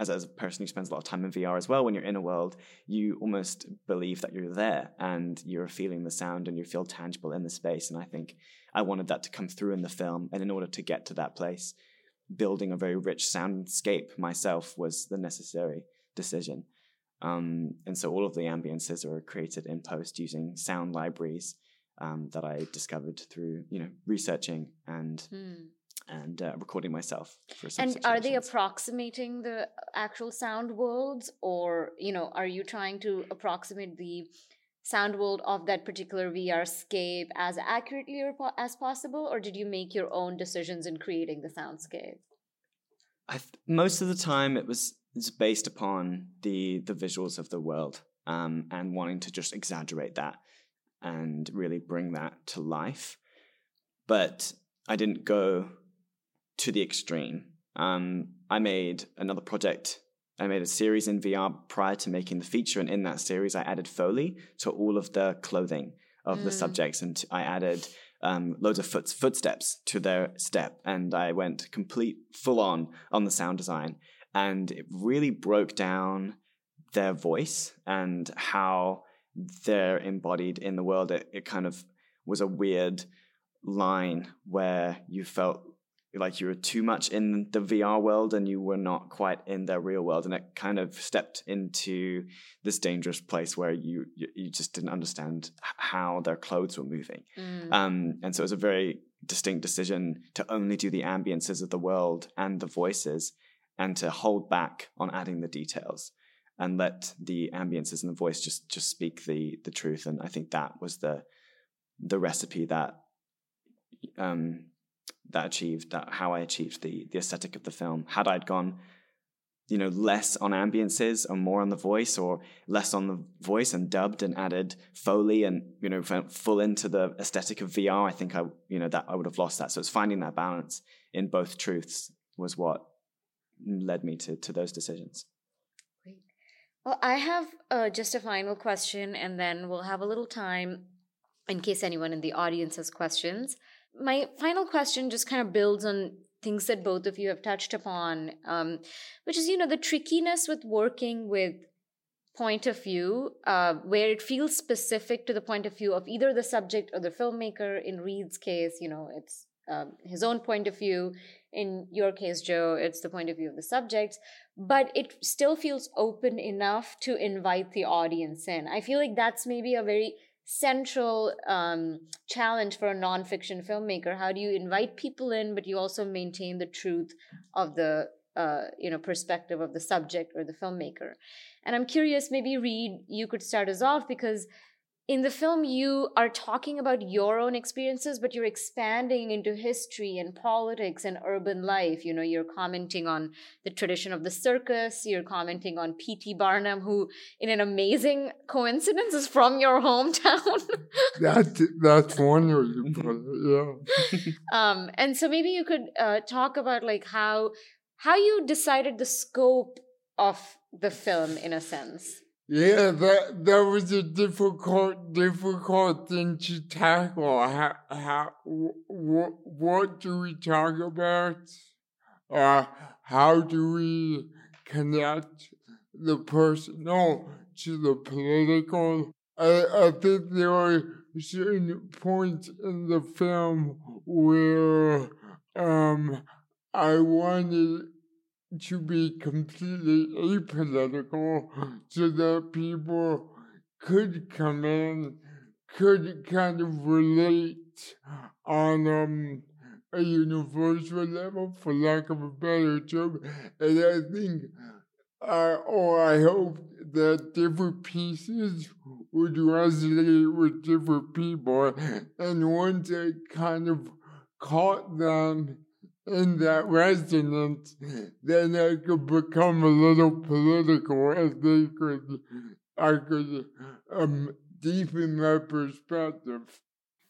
as, a person who spends a lot of time in VR as well, when you're in a world, you almost believe that you're there and you're feeling the sound and you feel tangible in the space. And I think I wanted that to come through in the film. And in order to get to that place, building a very rich soundscape myself was the necessary decision. Um, and so all of the ambiances are created in post using sound libraries um, that I discovered through, you know, researching and Hmm. And uh, recording myself for some And are they approximating the actual sound worlds, or you know, are you trying to approximate the sound world of that particular VR scape as accurately as possible, or did you make your own decisions in creating the soundscape? I th- most of the time it was it's based upon the the visuals of the world um, and wanting to just exaggerate that and really bring that to life. But I didn't go to the extreme. Um, I made another project. I made a series in VR prior to making the feature, and in that series, I added Foley to all of the clothing of the Mm. subjects, and I added um, loads of foot, footsteps to their step, and I went complete full on on the sound design, and it really broke down their voice and how they're embodied in the world. It, it kind of was a weird line where you felt like you were too much in the VR world and you were not quite in the real world, and it kind of stepped into this dangerous place where you you, you just didn't understand how their clothes were moving. Mm. Um, and so it was a very distinct decision to only do the ambiances of the world and the voices and to hold back on adding the details and let the ambiances and the voice just just speak the the truth and i think that was the the recipe that um that achieved that how i achieved the the aesthetic of the film had i'd gone you know less on ambiances or more on the voice or less on the voice and dubbed and added foley and you know full into the aesthetic of vr i think i you know that i would have lost that so it's finding that balance in both truths was what led me to to those decisions Great. Well, I have uh, just a final question, and then we'll have a little time in case anyone in the audience has questions. My final question just kind of builds on things that both of you have touched upon, um, which is, you know, the trickiness with working with point of view, uh, where it feels specific to the point of view of either the subject or the filmmaker. In Reid's case, you know, it's um, his own point of view. In your case, Joe, it's the point of view of the subject but it still feels open enough to invite the audience in. I feel like that's maybe a very central um, challenge for a nonfiction filmmaker. How do you invite people in, but you also maintain the truth of the uh, you know perspective of the subject or the filmmaker? And I'm curious, maybe Reid, you could start us off because in the film you are talking about your own experiences but you're expanding into history and politics and urban life you know you're commenting on the tradition of the circus you're commenting on pt barnum who in an amazing coincidence is from your hometown That's that's you. Yeah. um, and so maybe you could uh, talk about like how how you decided the scope of the film in a sense Yeah, that that was a difficult difficult thing to tackle. How how what what do we talk about? Uh, how do we connect the personal to the political? I I think there are certain points in the film where um I wanted to be completely apolitical so that people could come in, could kind of relate on um, a universal level, for lack of a better term. And I think, uh, or I hope that different pieces would resonate with different people. And once I kind of caught them in that resonance, then I could become a little political and they could, I could um, deepen my perspective.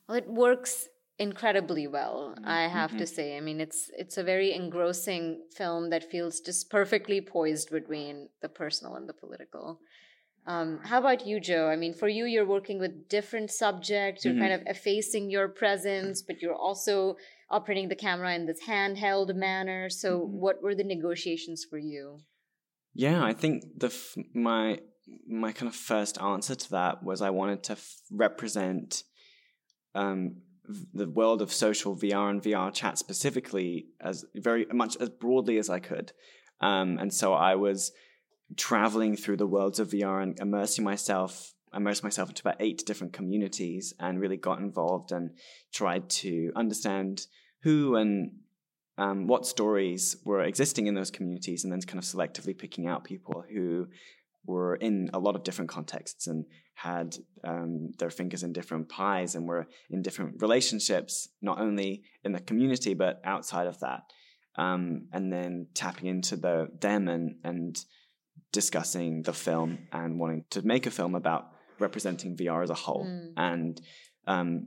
Well, it works incredibly well, Mm, I have to mhm. say. I mean, it's it's a very engrossing film that feels just perfectly poised between the personal and the political. Um, how about you, Joe? I mean, for you, you're working with different subjects. You're Mhm. kind of effacing your presence, but you're also operating the camera in this handheld manner. So, Mhm. what were the negotiations for you? Yeah, I think the f- my my kind of first answer to that was I wanted to f- represent um, v- the world of social VR and VRChat specifically as very much as broadly as I could, um, and so I was traveling through the worlds of VR and immersing myself immersed myself into about eight different communities and really got involved and tried to understand who and um, what stories were existing in those communities and then kind of selectively picking out people who were in a lot of different contexts and had um, their fingers in different pies and were in different relationships, not only in the community but outside of that. Um, and then tapping into the them and and discussing the film and wanting to make a film about representing VR as a whole Mm. and um,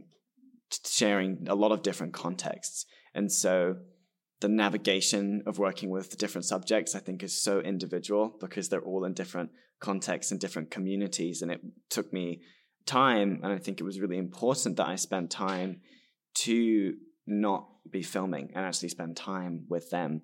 sharing a lot of different contexts. And so the navigation of working with different subjects, I think, is so individual because they're all in different contexts and different communities. And it took me time, and I think it was really important that I spent time to not be filming and actually spend time with them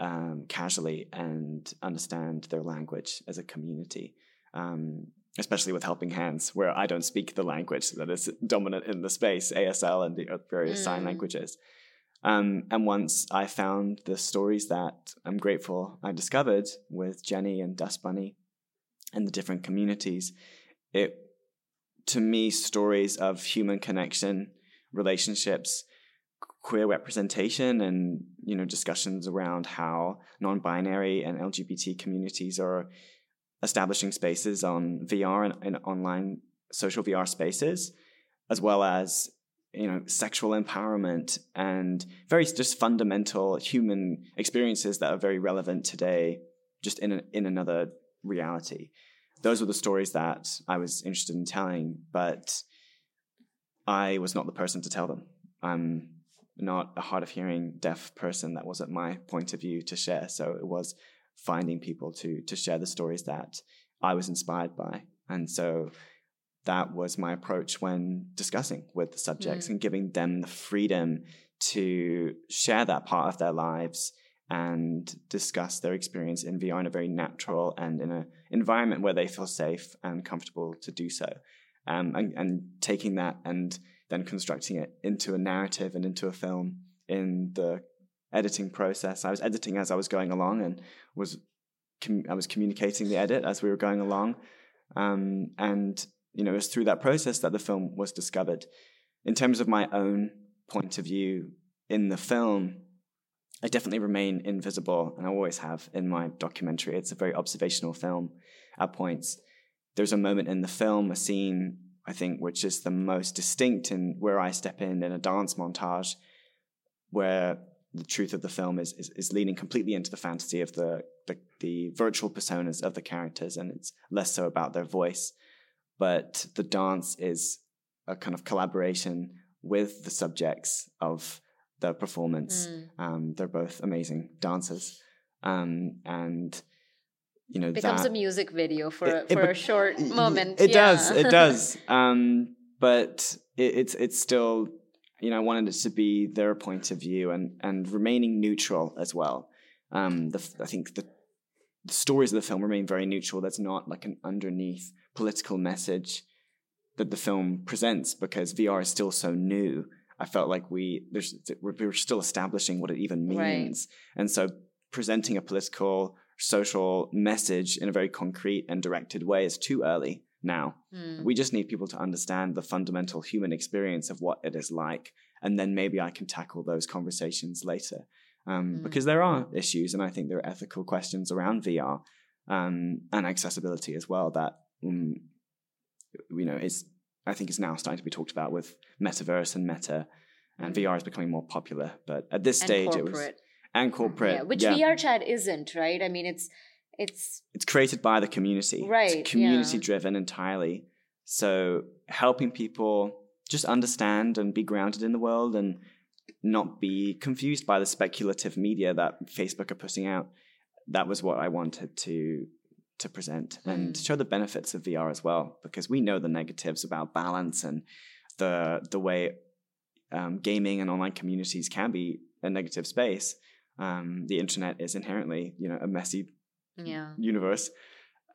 um, casually and understand their language as a community. Um, especially with Helping Hands, where I don't speak the language that is dominant in the space, ASL and the various sign Mm. languages. Um, and once I found the stories that I'm grateful I discovered with Jenny and Dust Bunny and the different communities, it to me stories of human connection, relationships, queer representation, and you know discussions around how non-binary and LGBT communities are establishing spaces on VR and, and online social VR spaces, as well as you know sexual empowerment and very just fundamental human experiences that are very relevant today, just in a, in another reality. Those were the stories that I was interested in telling, but I was not the person to tell them. I'm not a hard of hearing deaf person. That wasn't my point of view to share. So it was finding people to to share the stories that I was inspired by. And so that was my approach when discussing with the subjects Mm. and giving them the freedom to share that part of their lives and discuss their experience in VR in a very natural and in an environment where they feel safe and comfortable to do so. Um, and, and taking that and then constructing it into a narrative and into a film in the editing process. I was editing as I was going along and was com- I was communicating the edit as we were going along, um, and you know it was through that process that the film was discovered. In terms of my own point of view in the film, I definitely remain invisible, and I always have in my documentary. It's a very observational film at points. There's a moment in the film, a scene I think which is the most distinct, and where I step in in a dance montage, where the truth of the film is, is, is leaning completely into the fantasy of the, the the virtual personas of the characters, and it's less so about their voice. But the dance is a kind of collaboration with the subjects of the performance. Mm. Um, they're both amazing dancers, um, and you know becomes that, a music video for It- a, it for a short y- moment. It yeah. does. It does. Um, but it, it's it's still, you know, I wanted it to be their point of view and and remaining neutral as well. Um, the, I think the, the stories of the film remain very neutral. There's not like an underneath political message that the film presents because VR is still so new. I felt like we there's we're, we're still establishing what it even Right. means, and so presenting a political social message in a very concrete and directed way is too early now. Mm. We just need people to understand the fundamental human experience of what it is like, and then maybe I can tackle those conversations later. Um, Mm. Because there are issues, and I think there are ethical questions around VR um, and accessibility as well that um, you know is I think is now starting to be talked about with metaverse and meta, and VR is becoming more popular. But at this And stage, it was and corporate, Yeah, which yeah. VR chat isn't, right? I mean, it's it's it's created by the community. Right, It's community yeah. driven entirely. So helping people just understand and be grounded in the world and not be confused by the speculative media that Facebook are putting out. That was what I wanted to to present and Mm. show the benefits of VR as well, because we know the negatives about balance and the the way um, gaming and online communities can be a negative space. Um, the internet is inherently, you know, a messy Yeah. universe.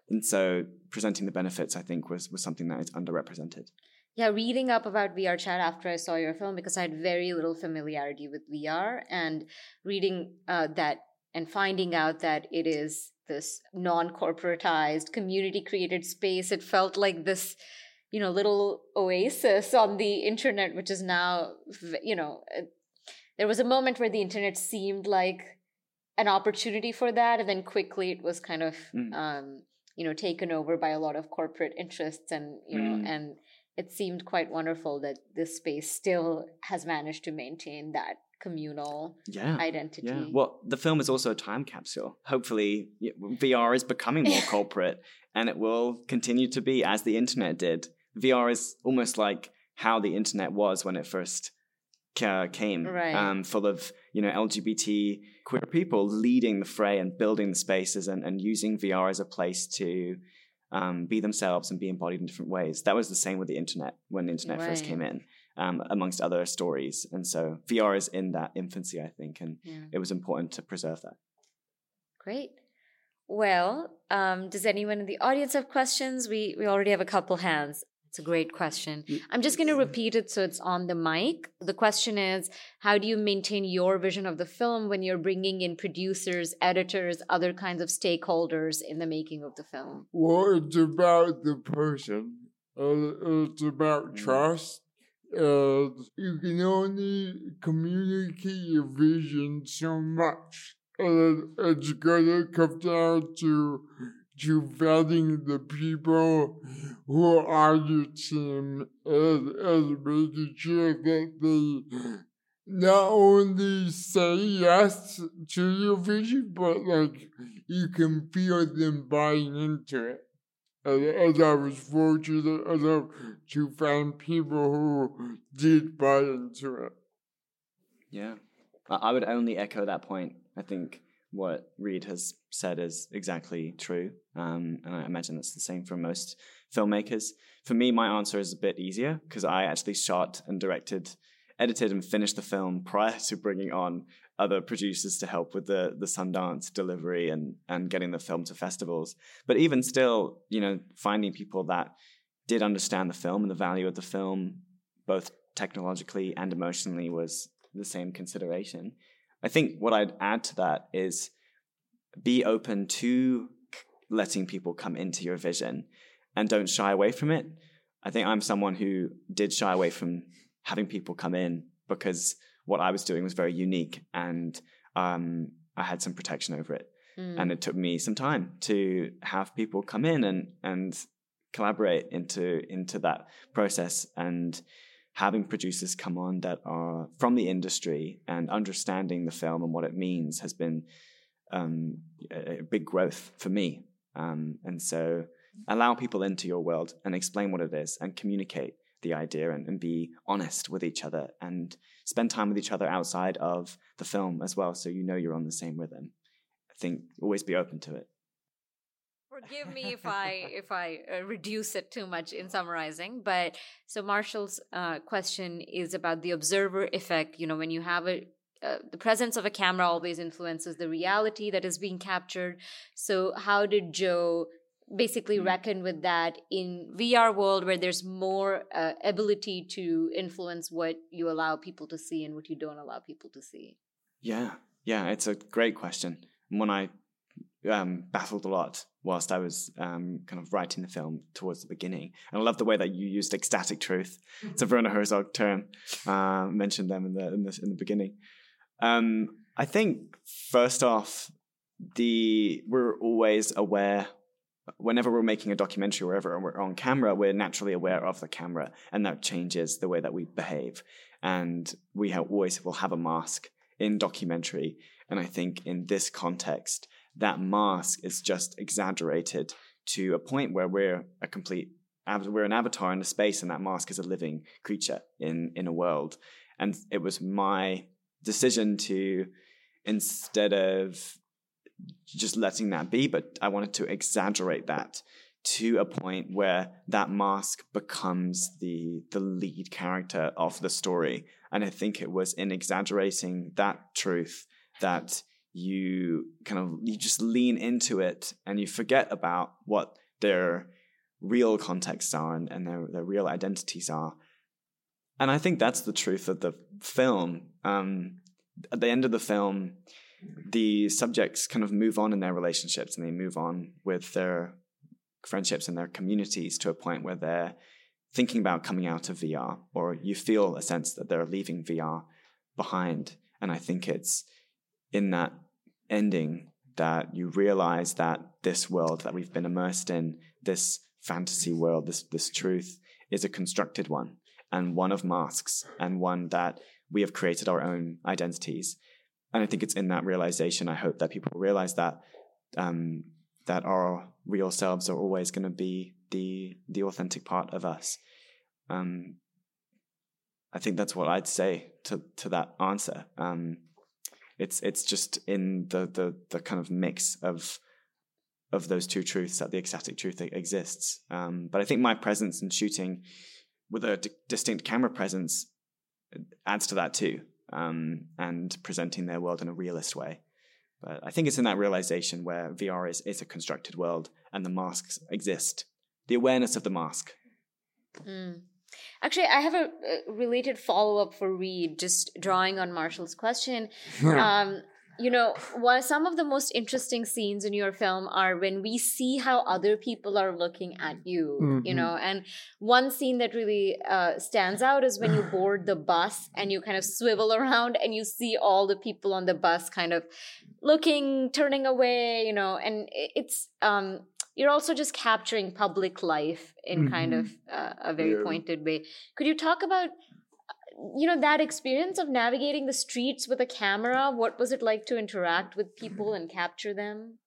And so presenting the benefits, I think, was was something that is underrepresented. Yeah, reading up about VRChat after I saw your film because I had very little familiarity with VR and reading uh, that and finding out that it is this non-corporatized community created space it felt like this you know little oasis on the internet which is now you know there was a moment where the internet seemed like an opportunity for that and then quickly it was kind of Mm. um, you know taken over by a lot of corporate interests and you know Mm. and it seemed quite wonderful that this space still has managed to maintain that communal Yeah. identity Yeah. Well, the film is also a time capsule. Hopefully, VR is becoming more corporate, and it will continue to be as the internet did. VR is almost like how the internet was when it first ca- came, Right. um, full of you know LGBT queer people leading the fray and building the spaces and, and using VR as a place to um, be themselves and be embodied in different ways. That was the same with the internet when the internet first came in, um, amongst other stories. And so VR is in that infancy, I think, and yeah. it was important to preserve that. Great. Well, um, does anyone in the audience have questions? We we already have a couple hands. It's a great question. I'm just going to repeat it so it's on the mic. The question is How do you maintain your vision of the film when you're bringing in producers, editors, other kinds of stakeholders in the making of the film? Well, it's about the person. Uh, it's about trust. Uh, you can only communicate your vision so much. And it's gonna come down to to vetting the people who are your team and, and making sure that they not only say yes to your vision, but like you can feel them buying into it. And, and I was fortunate enough to find people who did buy into it. Yeah. I I would only echo that point. I think what Reid has said is exactly true. Um, and I imagine that's the same for most filmmakers. For me, my answer is a bit easier because I actually shot and directed, edited, and finished the film prior to bringing on other producers to help with the, the Sundance delivery and, and getting the film to festivals. But even still, you know, finding people that did understand the film and the value of the film, both technologically and emotionally, was the same consideration. I think what I'd add to that is be open to letting people come into your vision and don't shy away from it. I think I'm someone who did shy away from having people come in because what I was doing was very unique and um, I had some protection over it. Mm. And it took me some time to have people come in and, and collaborate into, into that process and having producers come on that are from the industry and understanding the film and what it means has been um, a, big growth for me. Um, and so allow people into your world and explain what it is and communicate the idea and, and be honest with each other and spend time with each other outside of the film as well so you know you're on the same rhythm. I think always be open to it. Forgive me if I if I uh, reduce it too much in summarizing, but so Marshall's uh, question is about the observer effect. You know, when you have a uh, the presence of a camera always influences the reality that is being captured. So, how did Joe basically reckon with that in VR world where there's more uh, ability to influence what you allow people to see and what you don't allow people to see? Yeah, yeah, it's a great question. One I um, battled a lot whilst I was um, kind of writing the film towards the beginning. And I love the way that you used ecstatic truth. It's a Werner Herzog term. Uh, mentioned them in the in the in the beginning. Um, I think first off, the we're always aware. Whenever we're making a documentary, wherever we're on camera, we're naturally aware of the camera, and that changes the way that we behave. And we have, always will have a mask in documentary. And I think in this context, that mask is just exaggerated to a point where we're a complete we're an avatar in a space and that mask is a living creature in in a world. And it was my decision to instead of just letting that be but i wanted to exaggerate that to a point where that mask becomes the the lead character of the story. And i think it was in exaggerating that truth that you kind of you just lean into it and you forget about what their real contexts are and, and their, their real identities are. And I think that's the truth of the film. Um, at the end of the film, the subjects kind of move on in their relationships and they move on with their friendships and their communities to a point where they're thinking about coming out of VR, or you feel a sense that they're leaving VR behind. And I think it's in that ending that you realize that this world that we've been immersed in, this fantasy world, this this truth, is a constructed one and one of masks and one that we have created our own identities. And I think it's in that realization. I hope that people realize that um, that our real selves are always going to be the the authentic part of us. Um, I think that's what I'd say to to that answer. Um, it's it's just in the the the kind of mix of of those two truths that the ecstatic truth exists. Um, but I think my presence in shooting with a d- distinct camera presence adds to that too, um, and presenting their world in a realist way. But I think it's in that realization where VR is, is a constructed world and the masks exist. The awareness of the mask. Mm. Actually, I have a, a related follow up for Reid, just drawing on Marshall's question. um, you know, while some of the most interesting scenes in your film are when we see how other people are looking at you, mm-hmm. you know, and one scene that really uh, stands out is when you board the bus and you kind of swivel around and you see all the people on the bus kind of looking, turning away, you know, and it's um, you're also just capturing public life in mm-hmm. kind of uh, a very yeah. pointed way. Could you talk about you know that experience of navigating the streets with a camera what was it like to interact with people and capture them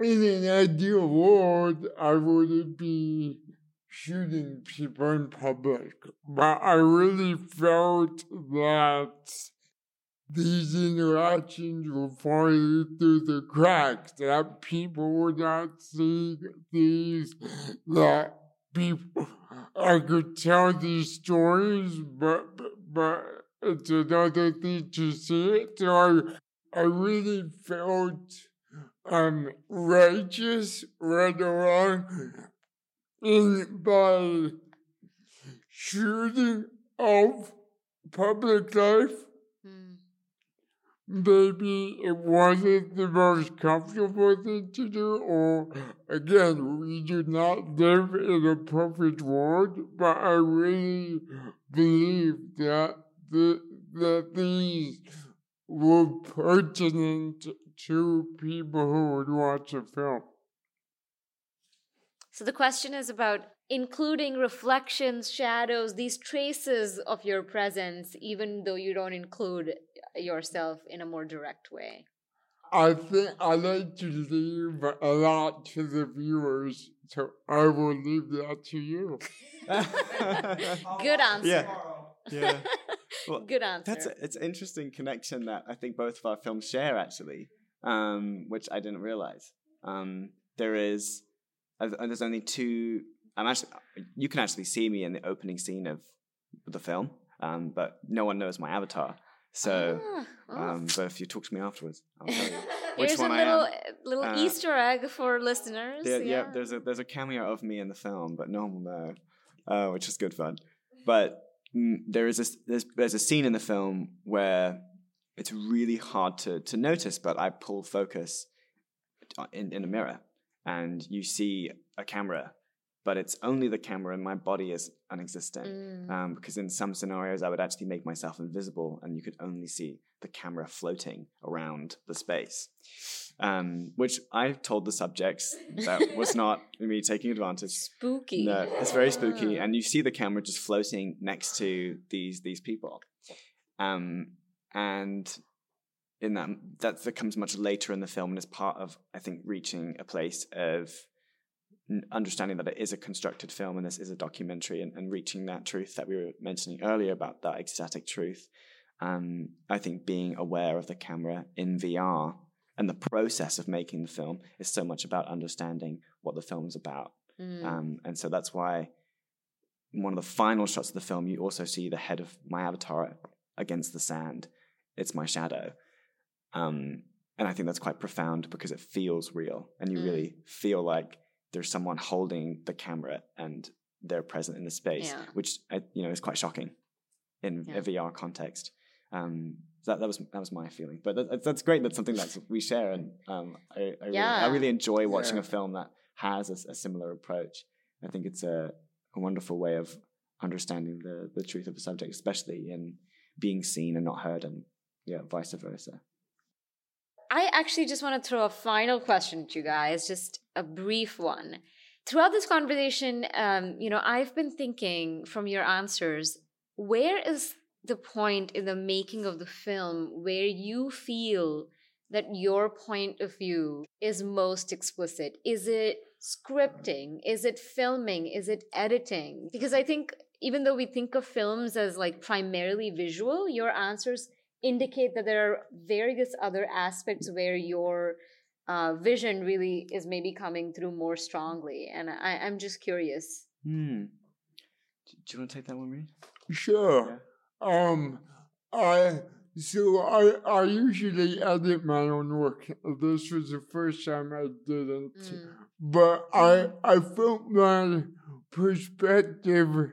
in an ideal world i wouldn't be shooting people in public but i really felt that these interactions were falling through the cracks, that people would not see these, that people, I could tell these stories, but, but it's another thing to see it. So I, I really felt um, righteous right along in by shooting off public life maybe it wasn't the most comfortable thing to do, or again, we do not live in a perfect world, but I really believe that the, that these were pertinent to people who would watch the film. So the question is about including reflections, shadows, these traces of your presence, even though you don't include yourself in a more direct way? I think I like to leave a lot to the viewers, so I will leave that to you. Good answer. Yeah. Yeah. Well, Good answer. That's a, it's an interesting connection that I think both of our films share, actually, um, which I didn't realize. Um, there is, uh, there's only two. I'm actually, you can actually see me in the opening scene of the film, um, but no one knows my avatar. So, ah, oh. um, but if you talk to me afterwards, I'll tell you which Here's one a little, little uh, Easter egg for listeners. yeah. yeah, there's a there's a cameo of me in the film, but no one will know, uh, which is good fun. But mm, there is a there's, there's a scene in the film where it's really hard to to notice, but I pull focus in in a mirror, and you see a camera but it's only the camera and my body is unexistent. Mm. Um, because in some scenarios, I would actually make myself invisible and you could only see the camera floating around the space. Um, which I told the subjects that was not me taking advantage. Spooky. No, it's very spooky. And you see the camera just floating next to these these people. Um, and in that that comes much later in the film and is part of I think reaching a place of understanding that it is a constructed film and this is a documentary and, and reaching that truth that we were mentioning earlier about that ecstatic truth. Um, I think being aware of the camera in VR and the process of making the film is so much about understanding what the film is about. Mm. Um, and so that's why one of the final shots of the film, you also see the head of my avatar against the sand. It's my shadow. Um, and I think that's quite profound because it feels real, and you Mm. really feel like there's someone holding the camera and they're present in the space, Yeah. which uh, you know is quite shocking in Yeah. a VR context. Um, that that was that was my feeling, but that, that's great. That's something that we share, and um, I I, really, I really enjoy watching Yeah. a film that has a, a similar approach. I think it's a, a wonderful way of understanding the the truth of a subject, especially in being seen and not heard, and yeah, vice versa. I actually just want to throw a final question to you guys, just a brief one. Throughout this conversation, um, you know, I've been thinking from your answers, where is the point in the making of the film where you feel that your point of view is most explicit? Is it scripting? Is it filming? Is it editing? Because I think even though we think of films as like primarily visual, your answers indicate that there are various other aspects where your uh, vision really is maybe coming through more strongly. And I, I'm just curious. Hmm. Do, do you want to take that one, Reid? Sure. Um, I so I I usually edit my own work. This was the first time I didn't, Mm. but I I felt my perspective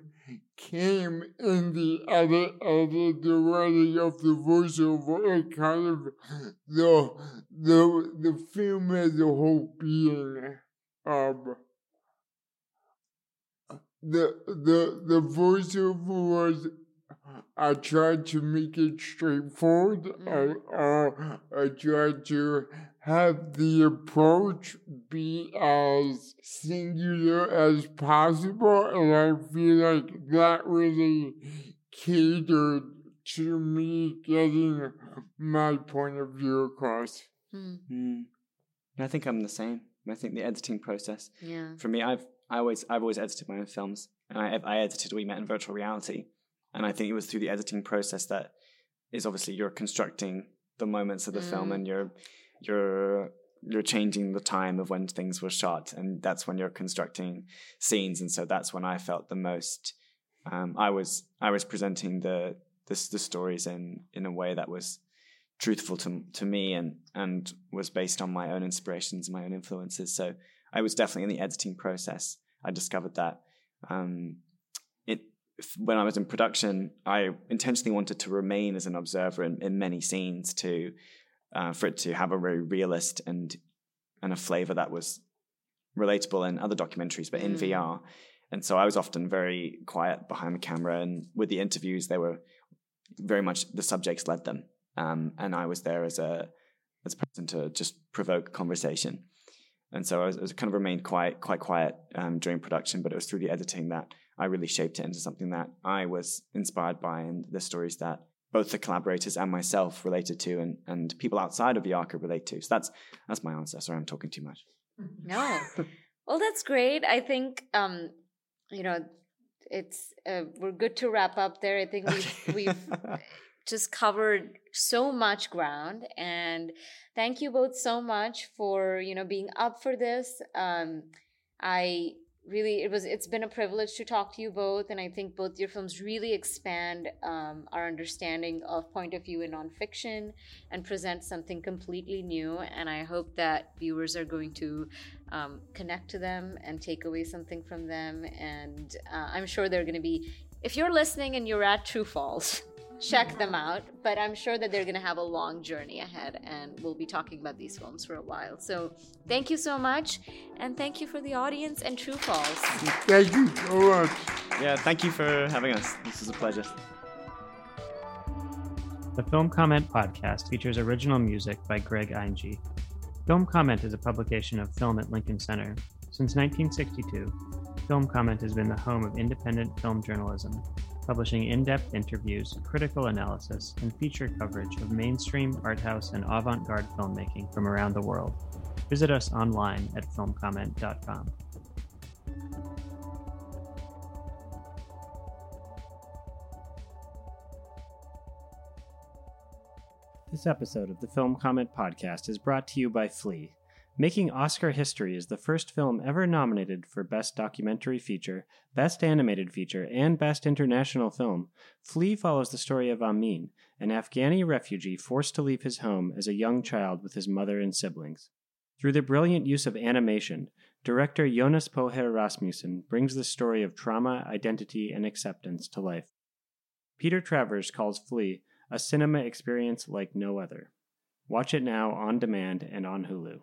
came in the edit, edit the writing of the voiceover, and kind of the the the film as a whole being. Um, the the the voiceover was I tried to make it straightforward. I, uh, I tried to have the approach be as singular as possible, and I feel like that really catered to me getting my point of view across. Mm. Hmm. I think I'm the same. I think the editing process Yeah. for me, I've I always I've always edited my own films, and I I edited We Met in Virtual Reality, and I think it was through the editing process that is obviously you're constructing the moments of the film, Mm. and you're you're you're changing the time of when things were shot, and that's when you're constructing scenes, and so that's when I felt the most. Um, I was I was presenting the the, the stories in in a way that was truthful to to me and and was based on my own inspirations my own influences. So I was definitely in the editing process. I discovered that um, it when I was in production, I intentionally wanted to remain as an observer in, in many scenes to uh, for it to have a very realist and and a flavor that was relatable in other documentaries, but in Mm. VR. And so I was often very quiet behind the camera, and with the interviews, they were very much the subjects led them, um, and I was there as a as a person to just provoke conversation. And so I, was, I was kind of remained quiet, quite quiet um, during production, but it was through the editing that I really shaped it into something that I was inspired by, and the stories that both the collaborators and myself related to, and and people outside of VR could relate to. So that's that's my answer. Sorry, I'm talking too much. No. well, that's great. I think, um, you know, it's uh, we're good to wrap up there. I think we've we've just covered so much ground, and thank you both so much for you know being up for this. Um, I really it was it's been a privilege to talk to you both and i think both your films really expand um, our understanding of point of view in nonfiction and present something completely new and i hope that viewers are going to um, connect to them and take away something from them and uh, i'm sure they're going to be if you're listening and you're at True/False check them out but i'm sure that they're going to have a long journey ahead and we'll be talking about these films for a while so thank you so much and thank you for the audience and True/False Thank you so much. Yeah, thank you for having us. This was a pleasure. The Film Comment podcast features original music by Greg Einge. Film Comment is a publication of Film at Lincoln Center. Since 1962, Film Comment has been the home of independent film journalism, publishing in depth interviews, critical analysis, and feature coverage of mainstream, art house, and avant garde filmmaking from around the world. Visit us online at filmcomment.com. This episode of the Film Comment Podcast is brought to you by Flee. Making Oscar history is the first film ever nominated for Best Documentary Feature, Best Animated Feature, and Best International Film. Flee follows the story of Amin, an Afghani refugee forced to leave his home as a young child with his mother and siblings. Through the brilliant use of animation, director Jonas Poher Rasmussen brings the story of trauma, identity, and acceptance to life. Peter Travers calls Flee a cinema experience like no other. Watch it now on demand and on Hulu.